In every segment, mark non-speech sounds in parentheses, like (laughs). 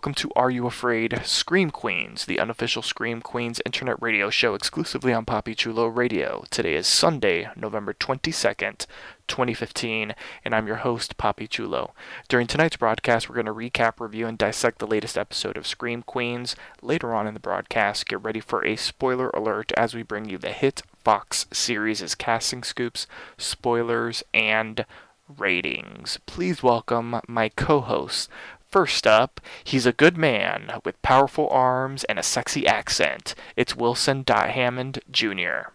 Welcome to Are You Afraid? Scream Queens, the unofficial Scream Queens internet radio show exclusively on Poppy Chulo Radio. Today is Sunday, November 22nd, 2015, and I'm your host, Poppy Chulo. During tonight's broadcast, we're going to recap, review, and dissect the latest episode of Scream Queens. Later on in the broadcast, get ready for a spoiler alert as we bring you the hit Fox series' casting scoops, spoilers, and ratings. Please welcome my co hosts. First up, he's a good man with powerful arms and a sexy accent. It's Wilson Dot Hammond Jr.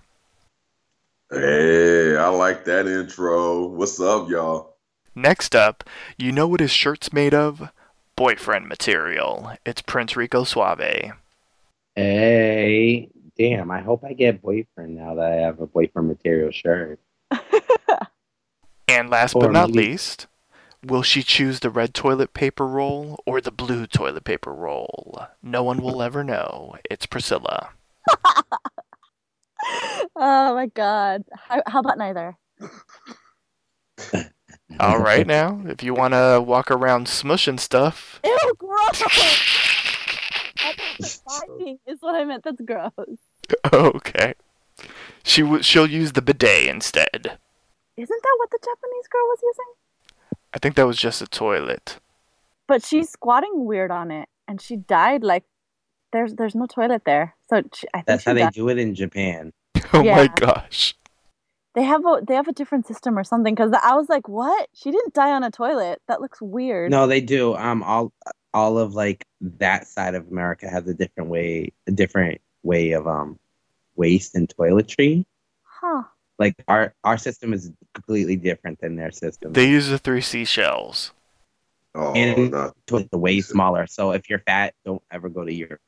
Hey, I like that intro. What's up, y'all? Next up, you know what his shirt's made of? Boyfriend material. It's Prince Rico Suave. Hey, damn, I hope I get boyfriend now that I have a boyfriend material shirt. (laughs) And last Or but not maybe- least, will she choose the red toilet paper roll or the blue toilet paper roll? No one will ever know. It's Priscilla. (laughs) Oh my god. How, how about neither? (laughs) All right now, if you want to walk around smushing stuff, Ew, gross! (laughs) Is what I meant. That's gross. okay. She w- she'll use the bidet instead. Isn't that what the Japanese girl was using? I think that was just a toilet. But she's squatting weird on it, and she died like there's there's no toilet there. So she, I think That's she how they do it in Japan. (laughs) Oh my gosh. They have a they have a different system or something. Because I was like, what? She didn't die on a toilet. That looks weird. No, they do. Um, all all of like that side of America has a different way, a different way of um waste and toiletry. Huh. Like our our system is completely different than their system. They use the three seashells. Oh, And- not Toilets are way smaller. So if you're fat, don't ever go to Europe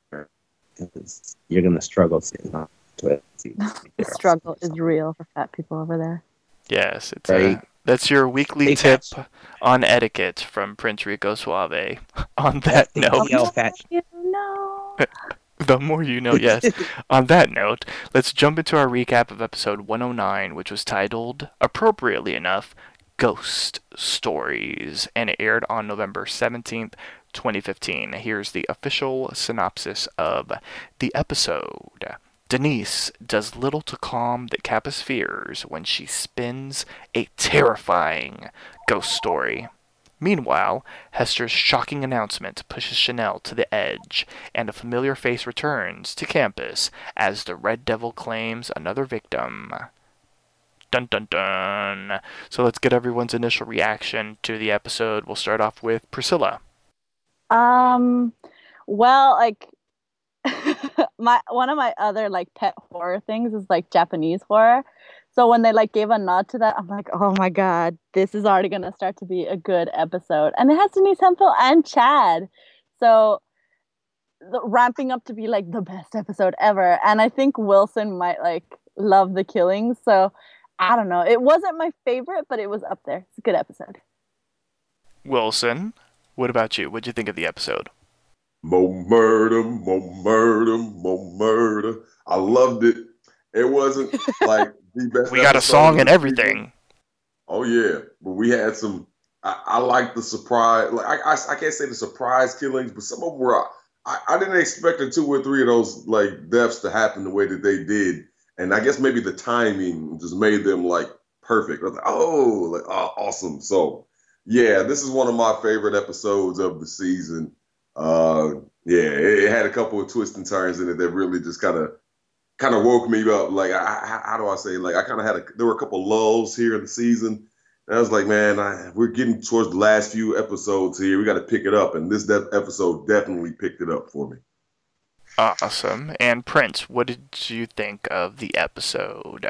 because you're gonna struggle sitting on toilet. The struggle is real for fat people over there. Yes, it's Right. uh, that's your weekly Hey, tip Fats. on etiquette from Prince Rico Suave. (laughs) on that Hey, note, yo, fat. You know. (laughs) (laughs) the more you know, yes. (laughs) On that note, let's jump into our recap of episode 109, which was titled, appropriately enough, Ghost Stories, and it aired on November 17th, 2015. Here's the official synopsis of the episode. Denise does little to calm the Kappa's fears when she spins a terrifying ghost story. Meanwhile, Hester's shocking announcement pushes Chanel to the edge, and a familiar face returns to campus as the Red Devil claims another victim. Dun dun dun. So let's get everyone's initial reaction to the episode. We'll start off with Priscilla. Um, well, like (laughs) my one of my other like pet horror things is like Japanese horror. So when they like gave a nod to that, I'm like, oh my god, this is already gonna start to be a good episode, and it has Denise Hemphill and Chad, so the, ramping up to be like the best episode ever. And I think Wilson might like love the killings, so I don't know. It wasn't my favorite, but it was up there. It's a good episode. Wilson, what about you? What'd you think of the episode? More murder, more murder, more murder. I loved it. It wasn't like the (laughs) best. We got a song and everything. Oh yeah, but we had some. I, I like the surprise. Like I, I, I can't say the surprise killings, but some of them were. I, I didn't expect the two or three of those like deaths to happen the way that they did, and I guess maybe the timing just made them like perfect. I was like, oh, like oh, awesome. So yeah, this is one of my favorite episodes of the season. Uh, yeah, it, it had a couple of twists and turns in it that really just kind of kind of woke me up. Like, I, how do I say? Like, I kind of had a there were a couple lulls here in the season. And I was like, man, I, we're getting towards the last few episodes here. We got to pick it up, and this de- episode definitely picked it up for me. Awesome. And Prince, what did you think of the episode?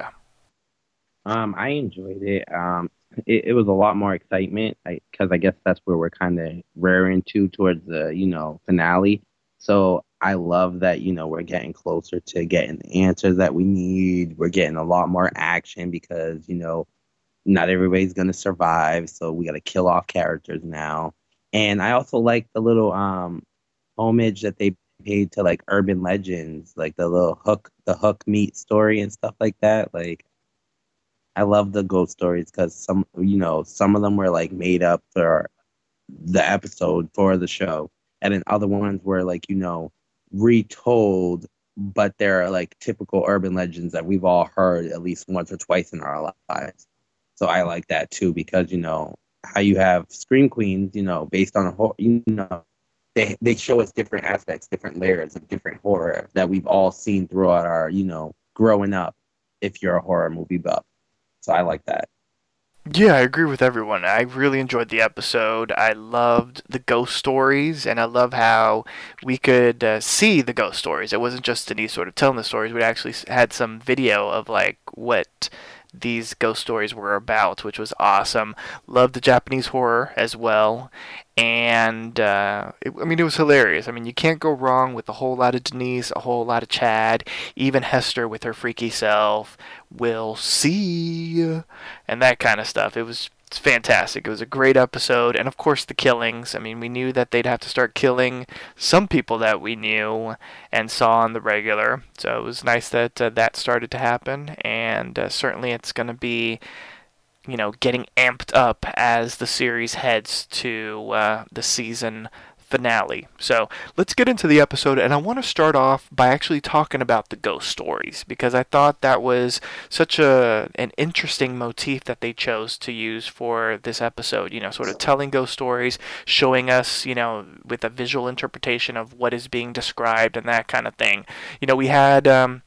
Um, I enjoyed it. Um, it, it was a lot more excitement because I, I guess that's where we're kind of raring to towards the you know finale. So I love that you know we're getting closer to getting the answers that we need. We're getting a lot more action because you know not everybody's gonna survive, so we got to kill off characters now. And I also like the little um homage that they paid to like urban legends, like the little hook, the hook meat story and stuff like that. Like I love the ghost stories because some, you know, some of them were like made up for the episode for the show, and then other ones were like, you know, retold, but they're like typical urban legends that we've all heard at least once or twice in our lives. So I like that too because you know how you have Scream Queens, you know, based on a whole, you know, they they show us different aspects, different layers of different horror that we've all seen throughout our, you know, growing up. If you're a horror movie buff. So I like that. Yeah, I agree with everyone. I really enjoyed the episode. I loved the ghost stories, and I love how we could uh, see the ghost stories. It wasn't just Denise sort of telling the stories. We actually had some video of like what these ghost stories were about, which was awesome. Loved the Japanese horror as well, and uh, it, I mean it was hilarious. I mean you can't go wrong with a whole lot of Denise, a whole lot of Chad, even Hester with her freaky self. We'll see, and that kind of stuff. It was it's fantastic. It was a great episode, and of course the killings. I mean, we knew that they'd have to start killing some people that we knew and saw on the regular. So it was nice that uh, that started to happen, and uh, certainly it's going to be, you know, getting amped up as the series heads to uh, the season finale. So let's get into the episode, and I want to start off by actually talking about the ghost stories because I thought that was such a an interesting motif that they chose to use for this episode. You know, sort of telling ghost stories, showing us, you know, with a visual interpretation of what is being described and that kind of thing. You know, we had. Um,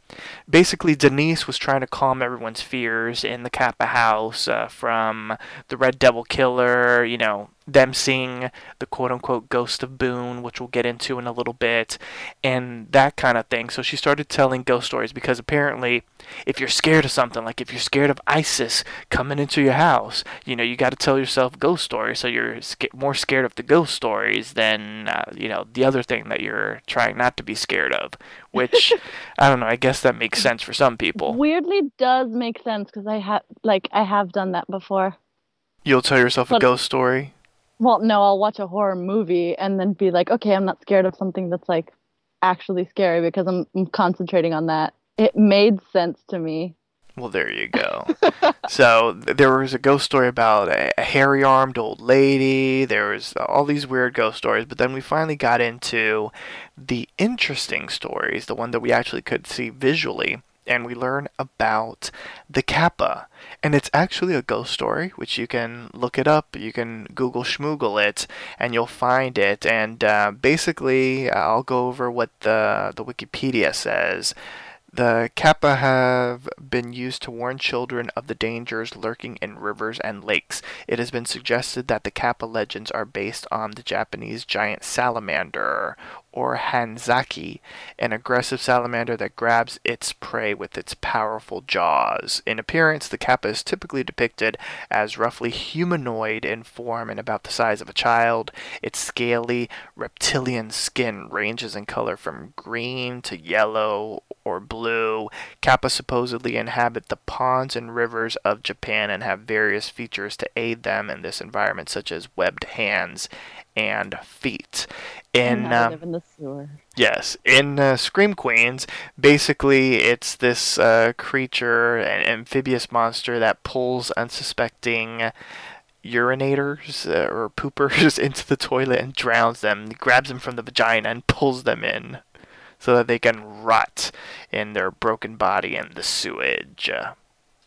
basically Denise was trying to calm everyone's fears in the Kappa house uh, from the Red Devil Killer, you know, them seeing the quote unquote ghost of Boone, which we'll get into in a little bit, and that kind of thing. So she started telling ghost stories because apparently, if you're scared of something, like if you're scared of ISIS coming into your house, you know, you got to tell yourself ghost stories. So you're more scared of the ghost stories than, uh, you know, the other thing that you're trying not to be scared of, which, I don't know, I guess that makes sense for some people. Weirdly does make sense because I have, like, I have done that before. You'll tell yourself But- a ghost story? Well, no, I'll watch a horror movie and then be like, okay, I'm not scared of something that's like actually scary because I'm, I'm concentrating on that. It made sense to me. Well, there you go. so there was a ghost story about a, a hairy-armed old lady. There was all these weird ghost stories, but then we finally got into the interesting stories, the one that we actually could see visually, and we learn about the Kappa. And it's actually a ghost story, which you can look it up. You can Google schmoogle it, and you'll find it. And uh, basically, I'll go over what the the Wikipedia says. The Kappa have been used to warn children of the dangers lurking in rivers and lakes. It has been suggested that the Kappa legends are based on the Japanese giant salamander, or Hanzaki, an aggressive salamander that grabs its prey with its powerful jaws. In appearance, the Kappa is typically depicted as roughly humanoid in form and about the size of a child. Its scaly, reptilian skin ranges in color from green to yellow or blue. Kappa supposedly inhabit the ponds and rivers of Japan and have various features to aid them in this environment, such as webbed hands and feet. In live in the sewer. Yes, in uh, Scream Queens, basically it's this uh, creature, an amphibious monster that pulls unsuspecting urinators uh, or poopers (laughs) into the toilet and drowns them, grabs them from the vagina and pulls them in so that they can rot in their broken body in the sewage. Uh,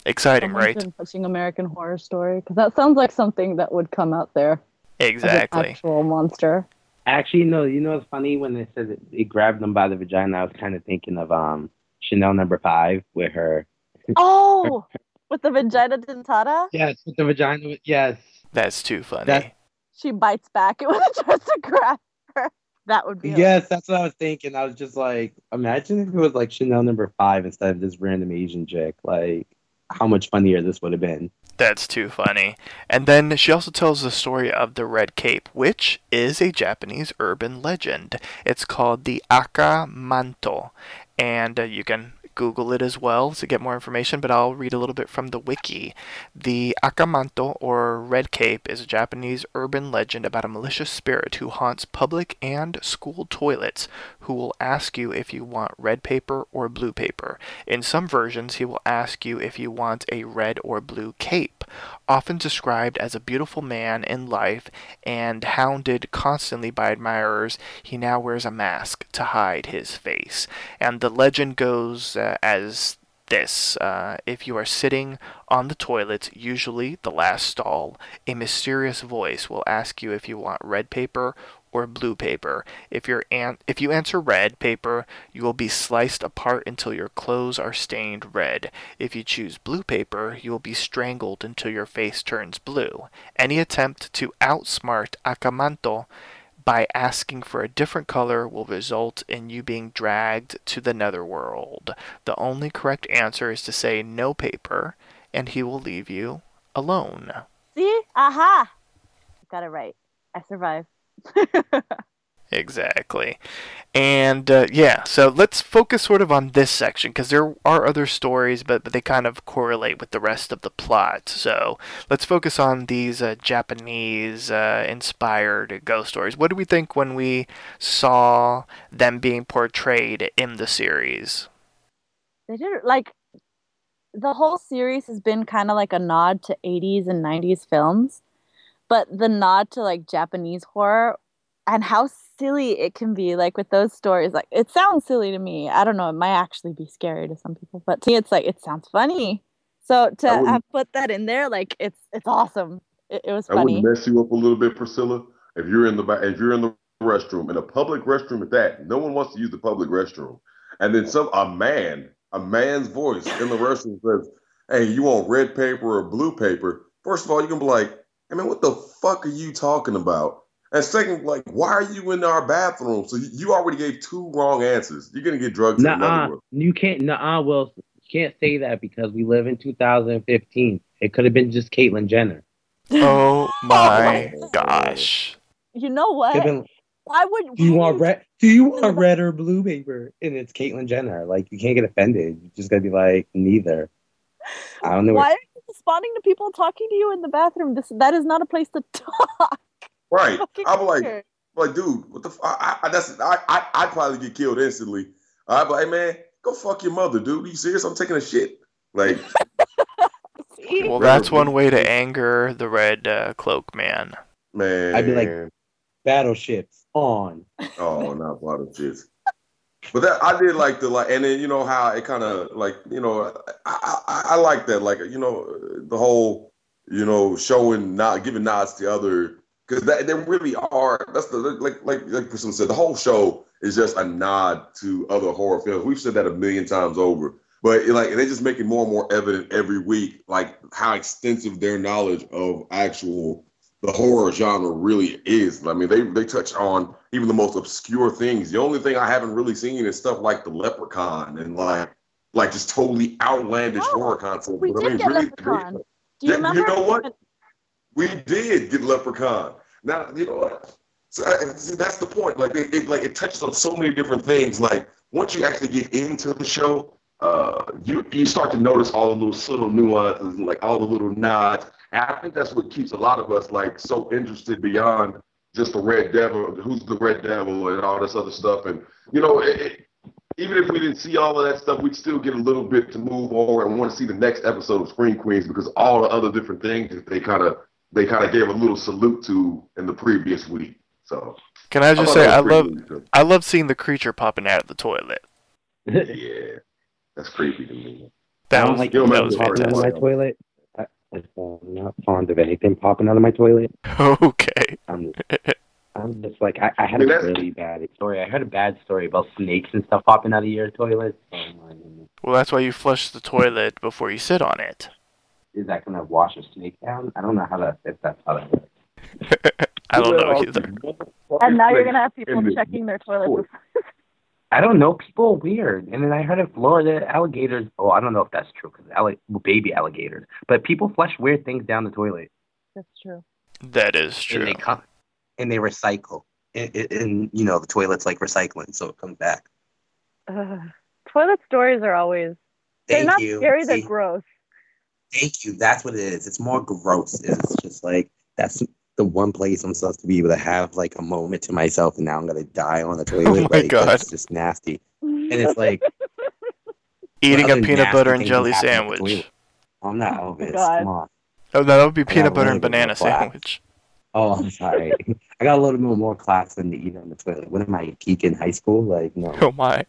exciting, Someone's right? been American Horror Story because that sounds like something that would come out there. As an Exactly. actual monster. Actually, no. You know, it's funny when they said it, it grabbed them by the vagina. I was kind of thinking of um Chanel Number Five with her. (laughs) Oh, with the vagina dentata, Yes, with the vagina. Yes. That's too funny. That- she bites back and (laughs) when it tries to grab her. That would be Yes, that's what I was thinking. I was just like, imagine if it was like Chanel Number Five instead of this random Asian chick. Like, how much funnier this would have been. That's too funny. And then she also tells the story of the Red Cape, which is a Japanese urban legend. It's called the Aka Manto, and uh, you can Google it as well to get more information, but I'll read a little bit from the wiki. The Akamanto, or Red Cape, is a Japanese urban legend about a malicious spirit who haunts public and school toilets, who will ask you if you want red paper or blue paper. In some versions, he will ask you if you want a red or blue cape. Often described as a beautiful man in life and hounded constantly by admirers, he now wears a mask to hide his face. And the legend goes uh, as this uh, if you are sitting on the toilet, usually the last stall, a mysterious voice will ask you if you want red paper or blue paper. If you're an- if you answer red paper, you will be sliced apart until your clothes are stained red. If you choose blue paper, you will be strangled until your face turns blue. Any attempt to outsmart Akamanto by asking for a different color will result in you being dragged to the netherworld. The only correct answer is to say no paper, and he will leave you alone. See? Aha! Got it right. I survived. (laughs) Exactly. And uh, yeah, so let's focus sort of on this section because there are other stories, but, but they kind of correlate with the rest of the plot. So let's focus on these uh, Japanese uh, inspired ghost stories. What do we think when we saw them being portrayed in the series? They did like the whole series has been kind of like a nod to 80s and 90s films, but the nod to like Japanese horror and how silly it can be like with those stories like it sounds silly to me i don't know it might actually be scary to some people but to me it's like it sounds funny so to have put that in there like it's it's awesome it, it was I funny wouldn't mess you up a little bit, Priscilla. If you're in the if you're in the restroom, in a public restroom at that, no one wants to use the public restroom, and then some a man, a man's voice in the restroom says, "Hey, you want red paper or blue paper?" First of all, you can be like, "I mean, what the fuck are you talking about?" And second, like, why are you in our bathroom? So you- you already gave two wrong answers. You're gonna get drugs. to Nuh-uh. another world. You can't. Nuh-uh. Well, you can't say that because we live in 2015. It could have been just Caitlyn Jenner. (laughs) Oh my my (laughs) gosh. you know what Could've been, why would do you why want red? Do you want red or blue paper? And it's Caitlyn Jenner. Like you can't get offended. You just gotta be like neither. I don't know. why Where, are you responding to people talking to you in the bathroom this that is not a place to (laughs) talk Right? I'm like, weird. like, dude, what the? F- I, I, that's I, I, I'd probably get killed instantly. I'd be like, hey, man, go fuck your mother, dude. Are you serious? I'm taking a shit. Like, (laughs) Well, that's one way to anger the red uh, cloak man. man, I'd be like- battleships on. oh, not a lot of shit. But that I did like the like, and then you know how it kind of like you know I, I I like that like you know the whole you know showing not giving nods to other because they really are that's the like like like Priscilla said the whole show is just a nod to other horror films. We've said that a million times over, but like they just make it more and more evident every week like how extensive their knowledge of actual the horror genre really is. I mean, they they touch on even the most obscure things. The only thing I haven't really seen is stuff like the Leprechaun and like like just totally outlandish Oh, horror concepts. we But I did mean, get really, Leprechaun. really- Do you Yeah, you know what? we did get Leprechaun. Now you know what? So see, that's the point. Like it, it, like it touches on so many different things. Like once you actually get into the show, uh, you you start to notice all the little subtle nuances, and like all the little nods. And I think that's what keeps a lot of us like so interested beyond just the Red Devil, who's the Red Devil, and all this other stuff. And you know, it, it, even if we didn't see all of that stuff, we'd still get a little bit to move over and want to see the next episode of Scream Queens because all the other different things that they kind of they kind of gave a little salute to in the previous week. So Can I just thought say I love good. I love seeing the creature popping out of the toilet. (laughs) Yeah, that's creepy to me. That was like you know, that man, was it's hard to popping out of fantastic. my toilet. I, I'm not fond of anything popping out of my toilet. Okay. I'm, (laughs) I'm just like I, I had a that's- really bad story. I heard a bad story about snakes and stuff popping out of your toilet. My goodness. Well, that's why you flush the toilet before you sit on it. Is that gonna wash a snake down? I don't know how that if that's how that works. (laughs) I don't know either. And now you're gonna have people checking their toilets. (laughs) toilet. I don't know. People are weird. And then I heard in Florida, alligators. Oh, I don't know if that's true because alli- baby alligators. But people flush weird things down the toilet. That's true. That is And true. they come and they recycle. And, and- and, you know, the toilet's like recycling, so it comes back. Ugh. Toilet stories are always they're Thank not you. scary, they're See, gross. thank you. That's what it is. It's more gross. It's just like that's the one place I'm supposed to be able to have like a moment to myself, and now I'm gonna die on the (laughs) oh toilet. oh my like, God. That's just nasty. And it's like (laughs) Eating a peanut butter and jelly happen at the sandwich. I'm not oh oh, Elvis. God. Come on. Oh, no, that would be peanut butter and banana sandwich. Oh, I'm sorry. (laughs) I got a little bit more class than to eat on the toilet. What am I, geek in high school? Like, no. Oh my.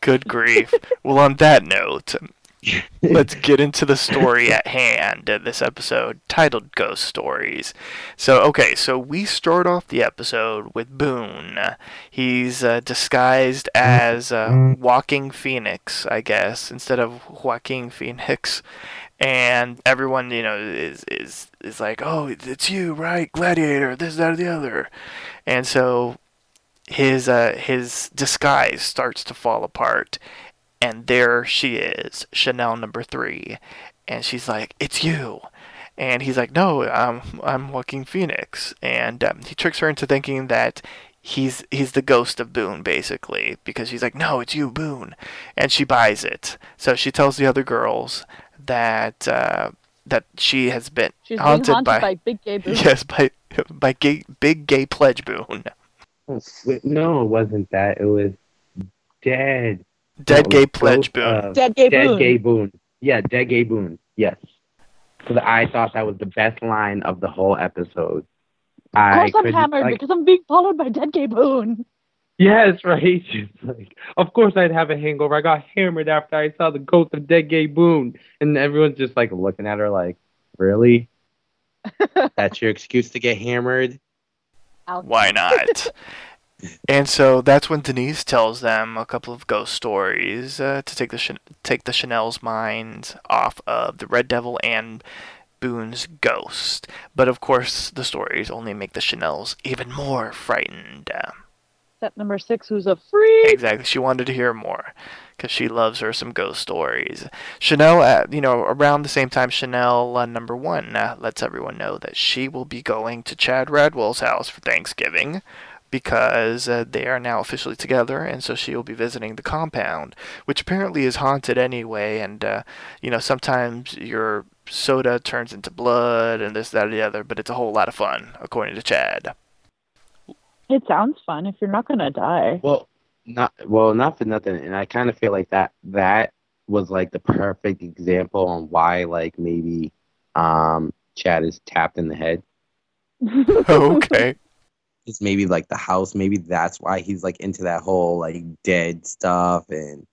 Good grief. well, on that note, (laughs) let's get into the story at hand of this episode titled Ghost Stories. So, okay, so we start off the episode with Boone. He's uh, disguised as uh, Walking Phoenix, I guess, instead of Joaquin Phoenix. And everyone, you know, is is is like, "Oh, it's you, right? Gladiator, this, that, or the other." And so his uh, his disguise starts to fall apart, and there she is, Chanel number three, and she's like, "It's you," and he's like, "No, I'm I'm Joaquin Phoenix," and um, he tricks her into thinking that he's he's the ghost of Boone basically because she's like, "No, it's you, Boone," and she buys it. So she tells the other girls that uh, that she has been She's haunted, being haunted by, by, Big Gay Boo. (laughs) yes by by gay, big gay pledge Boone, no, it wasn't that. It was dead. Dead gay pledge Ghost Boone. of- Dead Gay Dead Boone. Gay Boone. Uh, yeah, Dead Gay Boone. Yes. Because I thought that was the best line of the whole episode. Of course I'm hammered like, because I'm being followed by Dead Gay Boone. Yes, right. (laughs) Like, of course I'd have a hangover. I got hammered after I saw the ghost of Dead Gay Boone, and everyone's just like looking at her like, really? (laughs) That's your excuse to get hammered? Why not? (laughs) and so that's when Denise tells them a couple of ghost stories uh, to take the Ch- take the Chanel's mind off of the Red Devil and Boone's ghost. But of course, the stories only make the Chanels even more frightened. Step number six, who's a freak. Exactly. She wanted to hear more because she loves her some ghost stories. Chanel, uh, you know, around the same time, Chanel uh, number one uh, lets everyone know that she will be going to Chad Radwell's house for Thanksgiving because uh, they are now officially together, and so she will be visiting the compound, which apparently is haunted anyway. And uh, you know, sometimes your soda turns into blood, and this, that, or the other, but it's a whole lot of fun, according to Chad. It sounds fun if you're not gonna die. Well, not well, not for nothing. And I kind of feel like that that was like the perfect example on why like maybe um Chad is tapped in the head. (laughs) okay. It's maybe like the house. Maybe that's why he's like into that whole like dead stuff and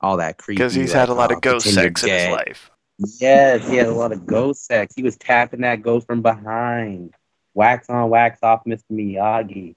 all that creepy. Because he's like, had a lot uh, of ghost pretend you're sex in his life. Yes, he had a lot of ghost sex. He was tapping that ghost from behind. Wax on, wax off, Mr. Miyagi.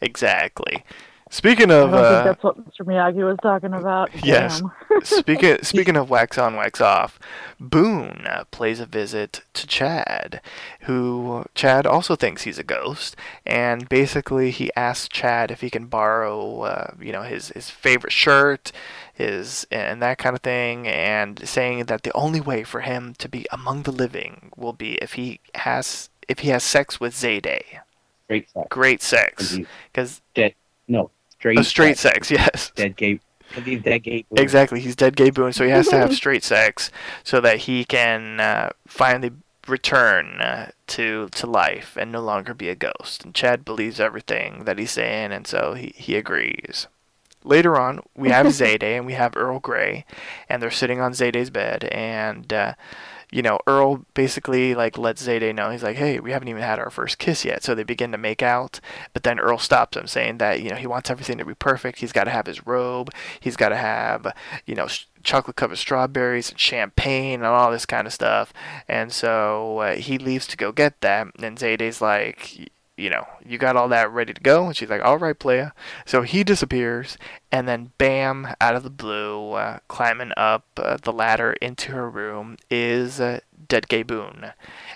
Exactly. Speaking I of don't think uh, that's what Mr. Miyagi was talking about. Yes. (laughs) (laughs) Speaking speaking of wax on, wax off, Boone uh, plays a visit to Chad, who Chad also thinks he's a ghost, and basically he asks Chad if he can borrow, uh, you know, his his favorite shirt, his and that kind of thing, and saying that the only way for him to be among the living will be if he has if he has sex with Zayday. Great sex. Great 'Cause sex, he's because no straight. a straight sex, yes. Dead gay. Because he's dead gay. Exactly, he's dead gay Boone, so he has to have (laughs) straight sex so that he can uh, finally return uh, to to life and no longer be a ghost. And Chad believes everything that he's saying, and so he, he agrees. Later on, we have (laughs) Zayday and we have Earl Grey, and they're sitting on Zayday's bed, and uh, you know, Earl basically like lets Zayday know he's like, hey, we haven't even had our first kiss yet. So they begin to make out, but then Earl stops him, saying that you know he wants everything to be perfect. He's got to have his robe. He's got to have you know chocolate covered strawberries and champagne and all this kind of stuff. And so uh, he leaves to go get that, and Zayday's like you know, you got all that ready to go? And she's like, all right, playa. So he disappears, and then bam, out of the blue, uh, climbing up uh, the ladder into her room is uh, Dead Gay Boone.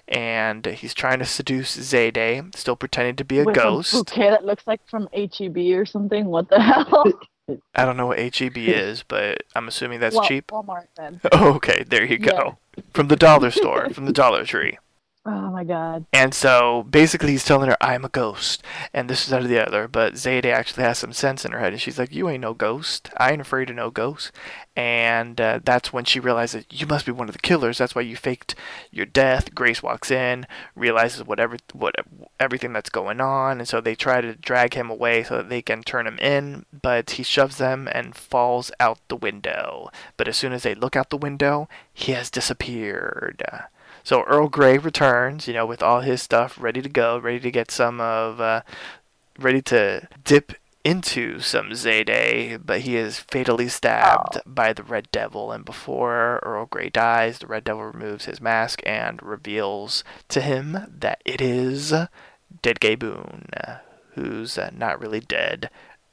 And he's trying to seduce Zayday, still pretending to be a With ghost. A bouquet that looks like from HEB or something. What the hell? (laughs) I don't know what HEB is, but I'm assuming that's well, cheap. Walmart then. Oh, (laughs) okay, there you go. From the dollar store, from the Dollar Tree. Oh my god. And so basically, he's telling her, I'm a ghost, and this is out of the other. But Zayday actually has some sense in her head, and she's like, You ain't no ghost. I ain't afraid of no ghost. And uh, that's when she realizes, You must be one of the killers. That's why you faked your death. Grace walks in, realizes whatever, what, everything that's going on, and so they try to drag him away so that they can turn him in. But he shoves them and falls out the window. But as soon as they look out the window, he has disappeared. So Earl Grey returns, you know, with all his stuff ready to go, ready to get some of, uh, ready to dip into some Zayday, but he is fatally stabbed Oh. by the Red Devil. And before Earl Grey dies, the Red Devil removes his mask and reveals to him that it is Dead Gay Boone, who's uh, not really dead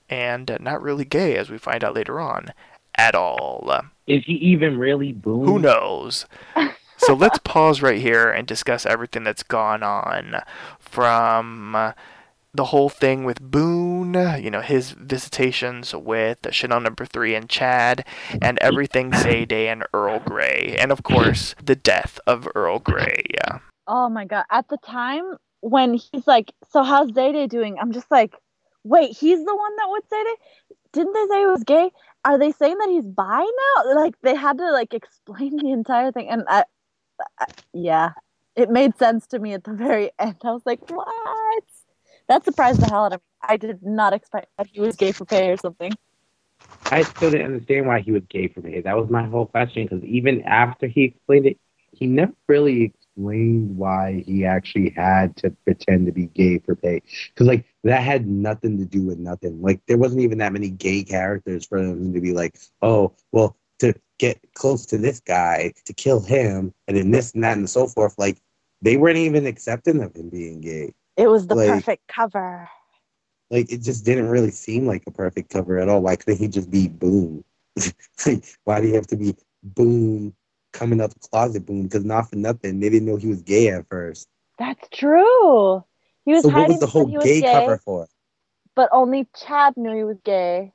and uh, not really gay, as we find out later on, at all. Is he even really Boone? Who knows? (laughs) so let's pause right here and discuss everything that's gone on from uh, the whole thing with Boone, you know, his visitations with Chanel number three and Chad, and everything Zayday and Earl Grey, and of course, the death of Earl Grey. Yeah. Oh my god. At the time when he's like, So how's Zayday doing? I'm just like, wait, he's the one that would say it? Didn't they say he was gay? Are they saying that he's bi now? Like they had to like explain the entire thing and I yeah. It made sense to me at the very (laughs) end. I was like, what? That surprised the hell out of me. I did not expect that he was gay for pay or something. I still didn't understand why he was gay for me. That was my whole question. Because even after he explained it, he never really explained why he actually had to pretend to be gay for pay. Because like that had nothing to do with nothing. Like there wasn't even that many gay characters for him to be like, oh, well, get close to this guy, to kill him, and then this and that and so forth. Like they weren't even accepting of him being gay. It was the Like- perfect cover. Like it just didn't really seem like a perfect cover at all. Why couldn't he just be Boone? (laughs) like, why do you have to be Boone coming out the closet Boone? Because not for nothing, they didn't know he was gay at first. That's true. He was So what was the whole gay, gay, cover for? but only Chad knew he was gay.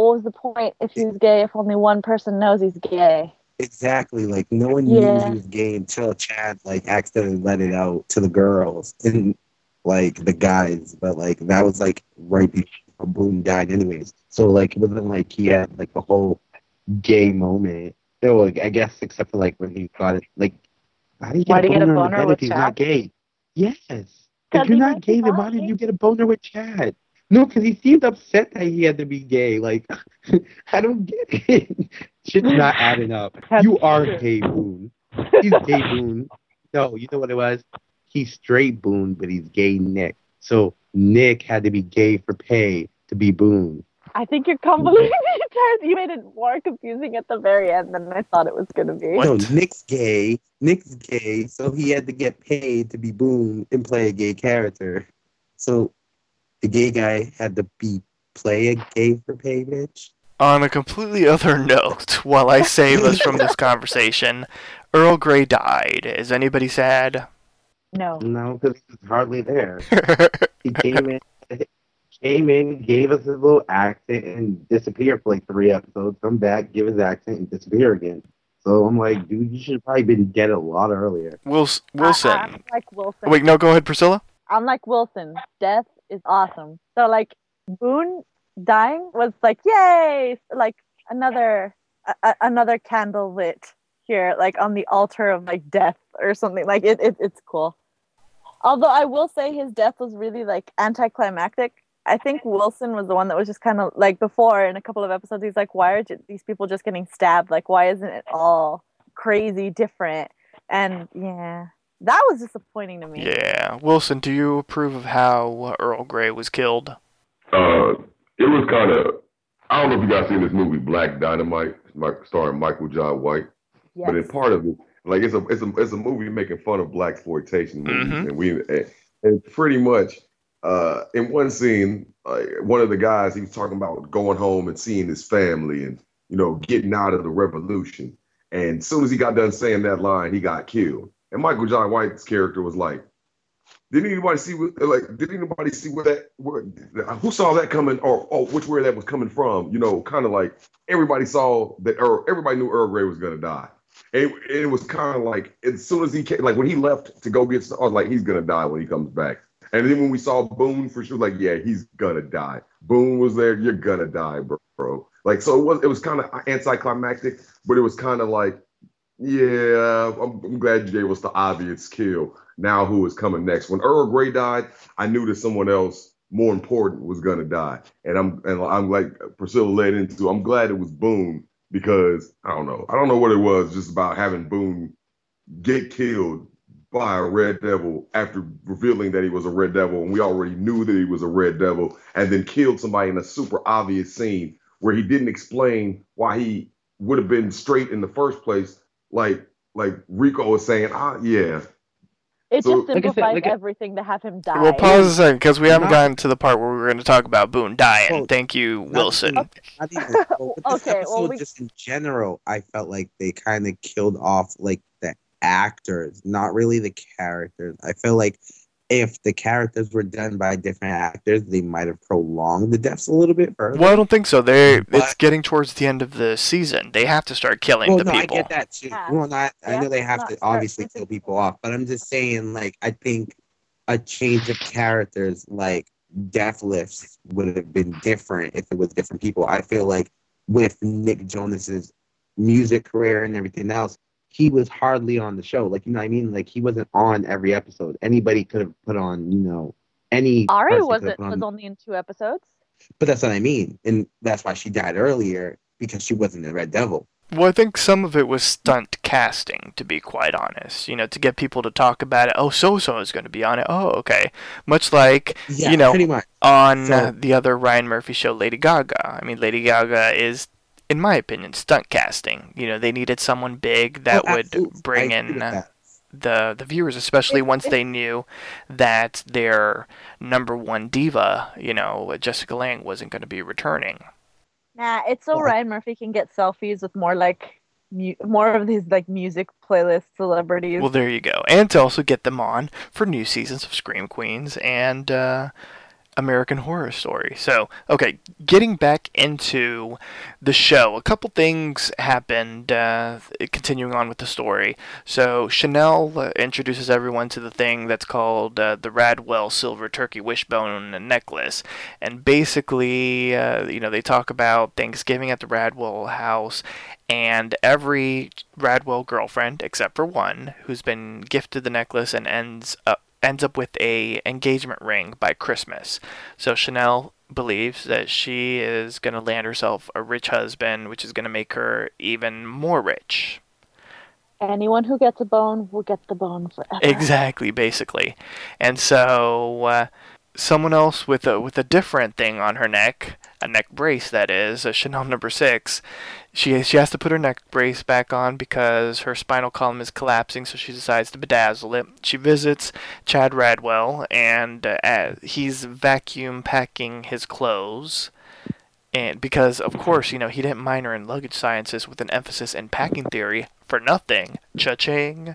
What was the point if he was gay if only one person knows he's gay? Exactly. Like no one knew he was gay until Chad like accidentally let it out to the girls and like the guys. But like that was like right before Boone died, anyways. So like it wasn't like he had like a whole gay moment. So like, I guess except for like when he got it, like how do you get Why a you get a boner, in boner the bed if he's Chad? not gay? Yes. If you're not gay, then why did you get a boner with Chad? No, because he seemed upset that he had to be gay. Like, (laughs) I don't get it. Shit's not adding up. That's you are true. gay, Boone. He's gay, Boone. No, you know what it was? He's straight Boone, but he's gay Nick. So Nick had to be gay for pay to be Boone. I think you're convoluting the entire. You made it more confusing at the very end than I thought it was gonna be. What? No, Nick's gay. Nick's gay, so he had to get paid to be Boone and play a gay character. So the gay guy had to be play a gay for pay bitch. On a completely other (laughs) note, while I save us from this (laughs) conversation, Earl Grey died. Is anybody sad? No. No, because he was hardly there. (laughs) He came in, came in, gave us his little accent, and disappeared for like three episodes. Come back, give his accent, and disappear again. So I'm like, dude, you should have probably been dead a lot earlier. Wils- I, Wilson. I'm like Wilson. Wait, no, go ahead, Priscilla. I'm like Wilson. Death is awesome. So like Boone dying was like yay, like another a, another candle lit here, like on the altar of like death or something. Like it, it it's cool. Although I will say his death was really like anticlimactic. I think Wilson was the one that was just kind of like before in a couple of episodes. He's like, why are j- these people just getting stabbed? Like, why isn't it all crazy different? And yeah, that was disappointing to me. Yeah. Wilson, do you approve of how Earl Grey was killed? Uh, it was kind of. I don't know if you guys seen this movie Black Dynamite, starring Michael John White. Yes. But in part of it, like it's a it's a it's a movie making fun of black exploitation movies, Mhm. and we and, and pretty much uh, in one scene, uh, one of the guys he was talking about going home and seeing his family and you know getting out of the revolution. And as soon as he got done saying that line, he got killed. And Michael John White's character was like, "Did anybody see what like? Did anybody see where that? Where, who saw that coming? Or oh, which where that was coming from? You know, kind of like everybody saw that. Earl, everybody knew Earl Grey was gonna die." And it, it was kind of like as soon as he came, like when he left to go get, I was like, he's gonna die when he comes back. And then when we saw Boone for sure, like, yeah, he's gonna die. Boone was there, you're gonna die, bro. bro. Like, so it was, it was kind of anticlimactic, but it was kind of like, yeah, uh, I'm, I'm glad you gave us the obvious kill. Now who is coming next? When Earl Grey died, I knew that someone else more important was gonna die, and I'm and I'm like Priscilla led into. I'm glad it was Boone because I don't know. I don't know what it was, just about having Boone get killed by a Red Devil after revealing that he was a Red Devil, and we already knew that he was a Red Devil, and then killed somebody in a super obvious scene where he didn't explain why he would have been straight in the first place. Like like Rico was saying, ah, yeah, It So- just Like I said, simplifies like I- everything to have him die. Well, pause a second because we haven't Not- gotten to the part where we were going to talk about Boone dying. Well, Thank you, not- Wilson. Not even. (laughs) Well, this Okay, episode, well, we- just in general, I felt like they kind of killed off like the actors, not really the characters. I feel like if the characters were done by different actors, they might have prolonged the deaths a little bit further. Well, I don't think so. They it's getting towards the end of the season. They have to start killing Well, the no, people. I get that too. Yeah. Well, not, I know they have not to start obviously kill people people. off, but I'm just saying, like, I think a change of characters, like death lifts, would have been different if it was different people. I feel like with Nick Jonas's music career and everything else, he was hardly on the show. Like, you know what I mean? Like, he wasn't on every episode. Anybody could have put on, you know, any. Ari wasn't have put was only in two episodes. But that's what I mean, and that's why she died earlier because she wasn't the Red Devil. Well, I think some of it was stunt casting, to be quite honest. You know, to get people to talk about it. Oh, so so is going to be on it. Oh, okay. Much like Yeah, You know, on So- uh, the other Ryan Murphy show, Lady Gaga. I mean, Lady Gaga is, in my opinion, stunt casting. You know, they needed someone big that Oh, would bring in with that. the the viewers, especially once they knew that their number one diva, you know, Jessica Lange, wasn't going to be returning. Nah, it's all right. Murphy can get selfies with more like mu- more of these like music playlist celebrities. Well, there you go. And to also get them on for new seasons of Scream Queens and uh, American Horror Story. So, okay, getting back into the show, a couple things happened, uh, continuing on with the story. So, Chanel uh, introduces everyone to the thing that's called uh, the Radwell Silver Turkey Wishbone Necklace. And basically, uh, you know, they talk about Thanksgiving at the Radwell house, and every Radwell girlfriend, except for one, who's been gifted the necklace and ends up ends up with a engagement ring by Christmas. So Chanel believes that she is going to land herself a rich husband, which is going to make her even more rich. Anyone who gets a bone will get the bone forever. (laughs) Exactly, basically. And so uh, someone else with a with a different thing on her neck, a neck brace that is, a Chanel number 6, she she has to put her neck brace back on because her spinal column is collapsing, so she decides to bedazzle it. She visits Chad Radwell and uh, he's vacuum packing his clothes. And because of course, you know, he didn't minor in luggage sciences with an emphasis in packing theory for nothing. Cha-ching.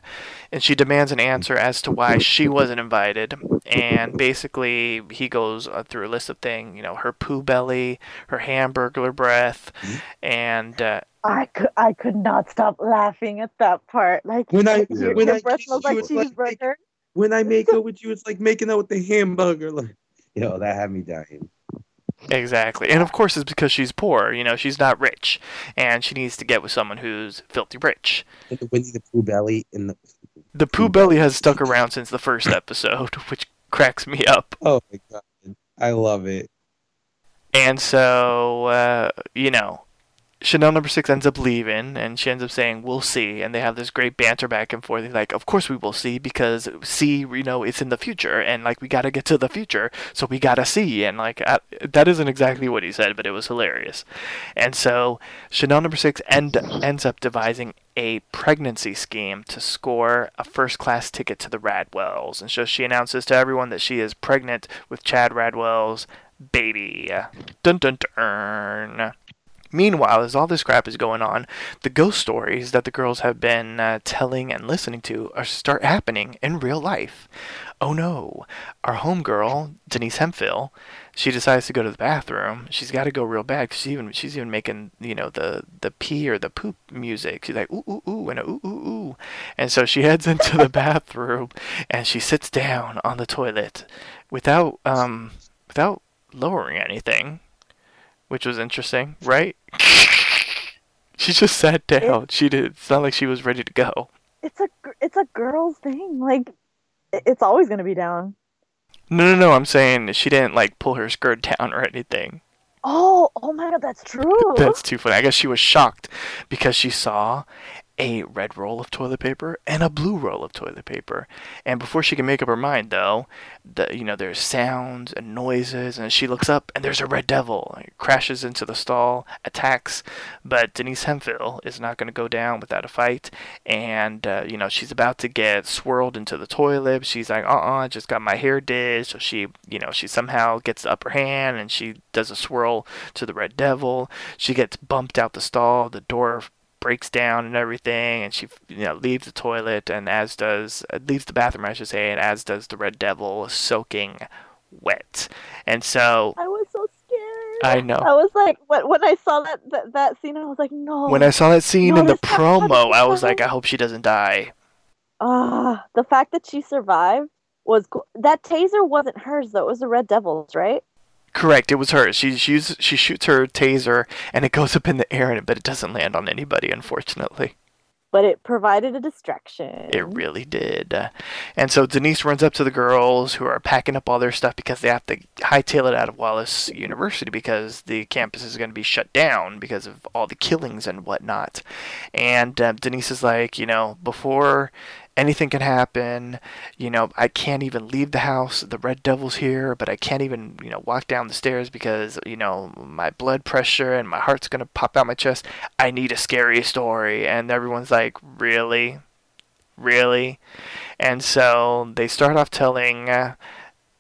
And she demands an answer as to why she wasn't invited. And basically, he goes uh, through a list of things, you know, her poo belly, her hamburger breath, and uh, I could I could not stop laughing at that part. Like When I- your, when your I breath kissed smells like it's like- When I make (laughs) out with you, it's like making out with the hamburger. Like, yo, that had me dying. Exactly. And of course, it's because she's poor. You know, she's not rich. And she needs to get with someone who's filthy rich. And the Winnie the Pooh belly in the. The Pooh Belly has stuck around since the first episode, (laughs) which cracks me up. Oh my god, I love it. And so, uh, you know, Chanel number six ends up leaving, and she ends up saying, "We'll see." And they have this great banter back and forth. Like, "Of course we will see, because see, you know, it's in the future, and like we gotta get to the future, so we gotta see." And like I, that isn't exactly what he said, but it was hilarious. And so Chanel number six end, ends up devising a pregnancy scheme to score a first class ticket to the Radwells. And so she announces to everyone that she is pregnant with Chad Radwell's baby. Dun dun dun. Meanwhile, as all this crap is going on, the ghost stories that the girls have been uh, telling and listening to are start happening in real life. Oh no, our homegirl Denise Hemphill, she decides to go to the bathroom. She's got to go real bad because she even she's even making you know the the pee or the poop music. She's like ooh ooh ooh and a ooh ooh ooh, and so she (laughs) heads into the bathroom and she sits down on the toilet without um without lowering anything which was interesting, right? (laughs) she just sat down. It- she did. It's not like she was ready to go. It's a it's a girl's thing. Like it's always gonna be down. No, no, no. I'm saying she didn't like pull her skirt down or anything. Oh, oh my god, that's true. That's too funny. I guess she was shocked because she saw a red roll of toilet paper and a blue roll of toilet paper. And before she can make up her mind, though, the you know there's sounds and noises, and she looks up and there's a red devil. It crashes into the stall, attacks, but Denise Hemphill is not going to go down without a fight. And uh, you know she's about to get swirled into the toilet. She's like, uh-uh, I just got my hair did. So she, you know, she somehow gets the upper hand and she does a swirl to the red devil. She gets bumped out the stall. The door breaks down and everything, and she you know leaves the toilet, and as does uh, leaves the bathroom, I should say, and as does the red devil, soaking wet. And so I was so scared. I know. I was like, when, when I saw that, that that scene, I was like, no. when I saw that scene No, in the this can't happen, promo, I was like, I hope she doesn't die. Ah, the fact that she survived was cool. That taser wasn't hers though. It was the Red Devils, right? Correct, it was her. She she, she shoots her taser, and it goes up in the air, and but it doesn't land on anybody, unfortunately. But it provided a distraction. It really did. And so Denise runs up to the girls who are packing up all their stuff because they have to hightail it out of Wallace University because the campus is going to be shut down because of all the killings and whatnot. And um, Denise is like, you know, before anything can happen, you know, I can't even leave the house. The Red Devil's here, but I can't even, you know, walk down the stairs because, you know, my blood pressure and my heart's going to pop out my chest. I need a scary story. And everyone's like, really? Really? And so they start off telling uh,